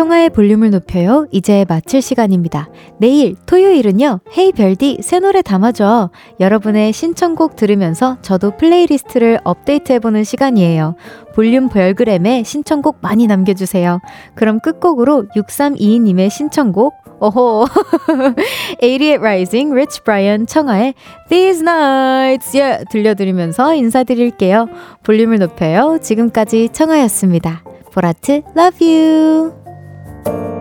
Speaker 1: 청하의 볼륨을 높여요. 이제 마칠 시간입니다. 내일 토요일은요. Hey 별디 새 노래 담아줘. 여러분의 신청곡 들으면서 저도 플레이리스트를 업데이트해보는 시간이에요. 볼륨 별그램에 신청곡 많이 남겨주세요. 그럼 끝곡으로 6322님의 신청곡 오호 88 Rising Rich Brian 청하의 These Nights yeah, 들려드리면서 인사드릴게요. 볼륨을 높여요. 지금까지 청하였습니다. 보라트 love. Bye.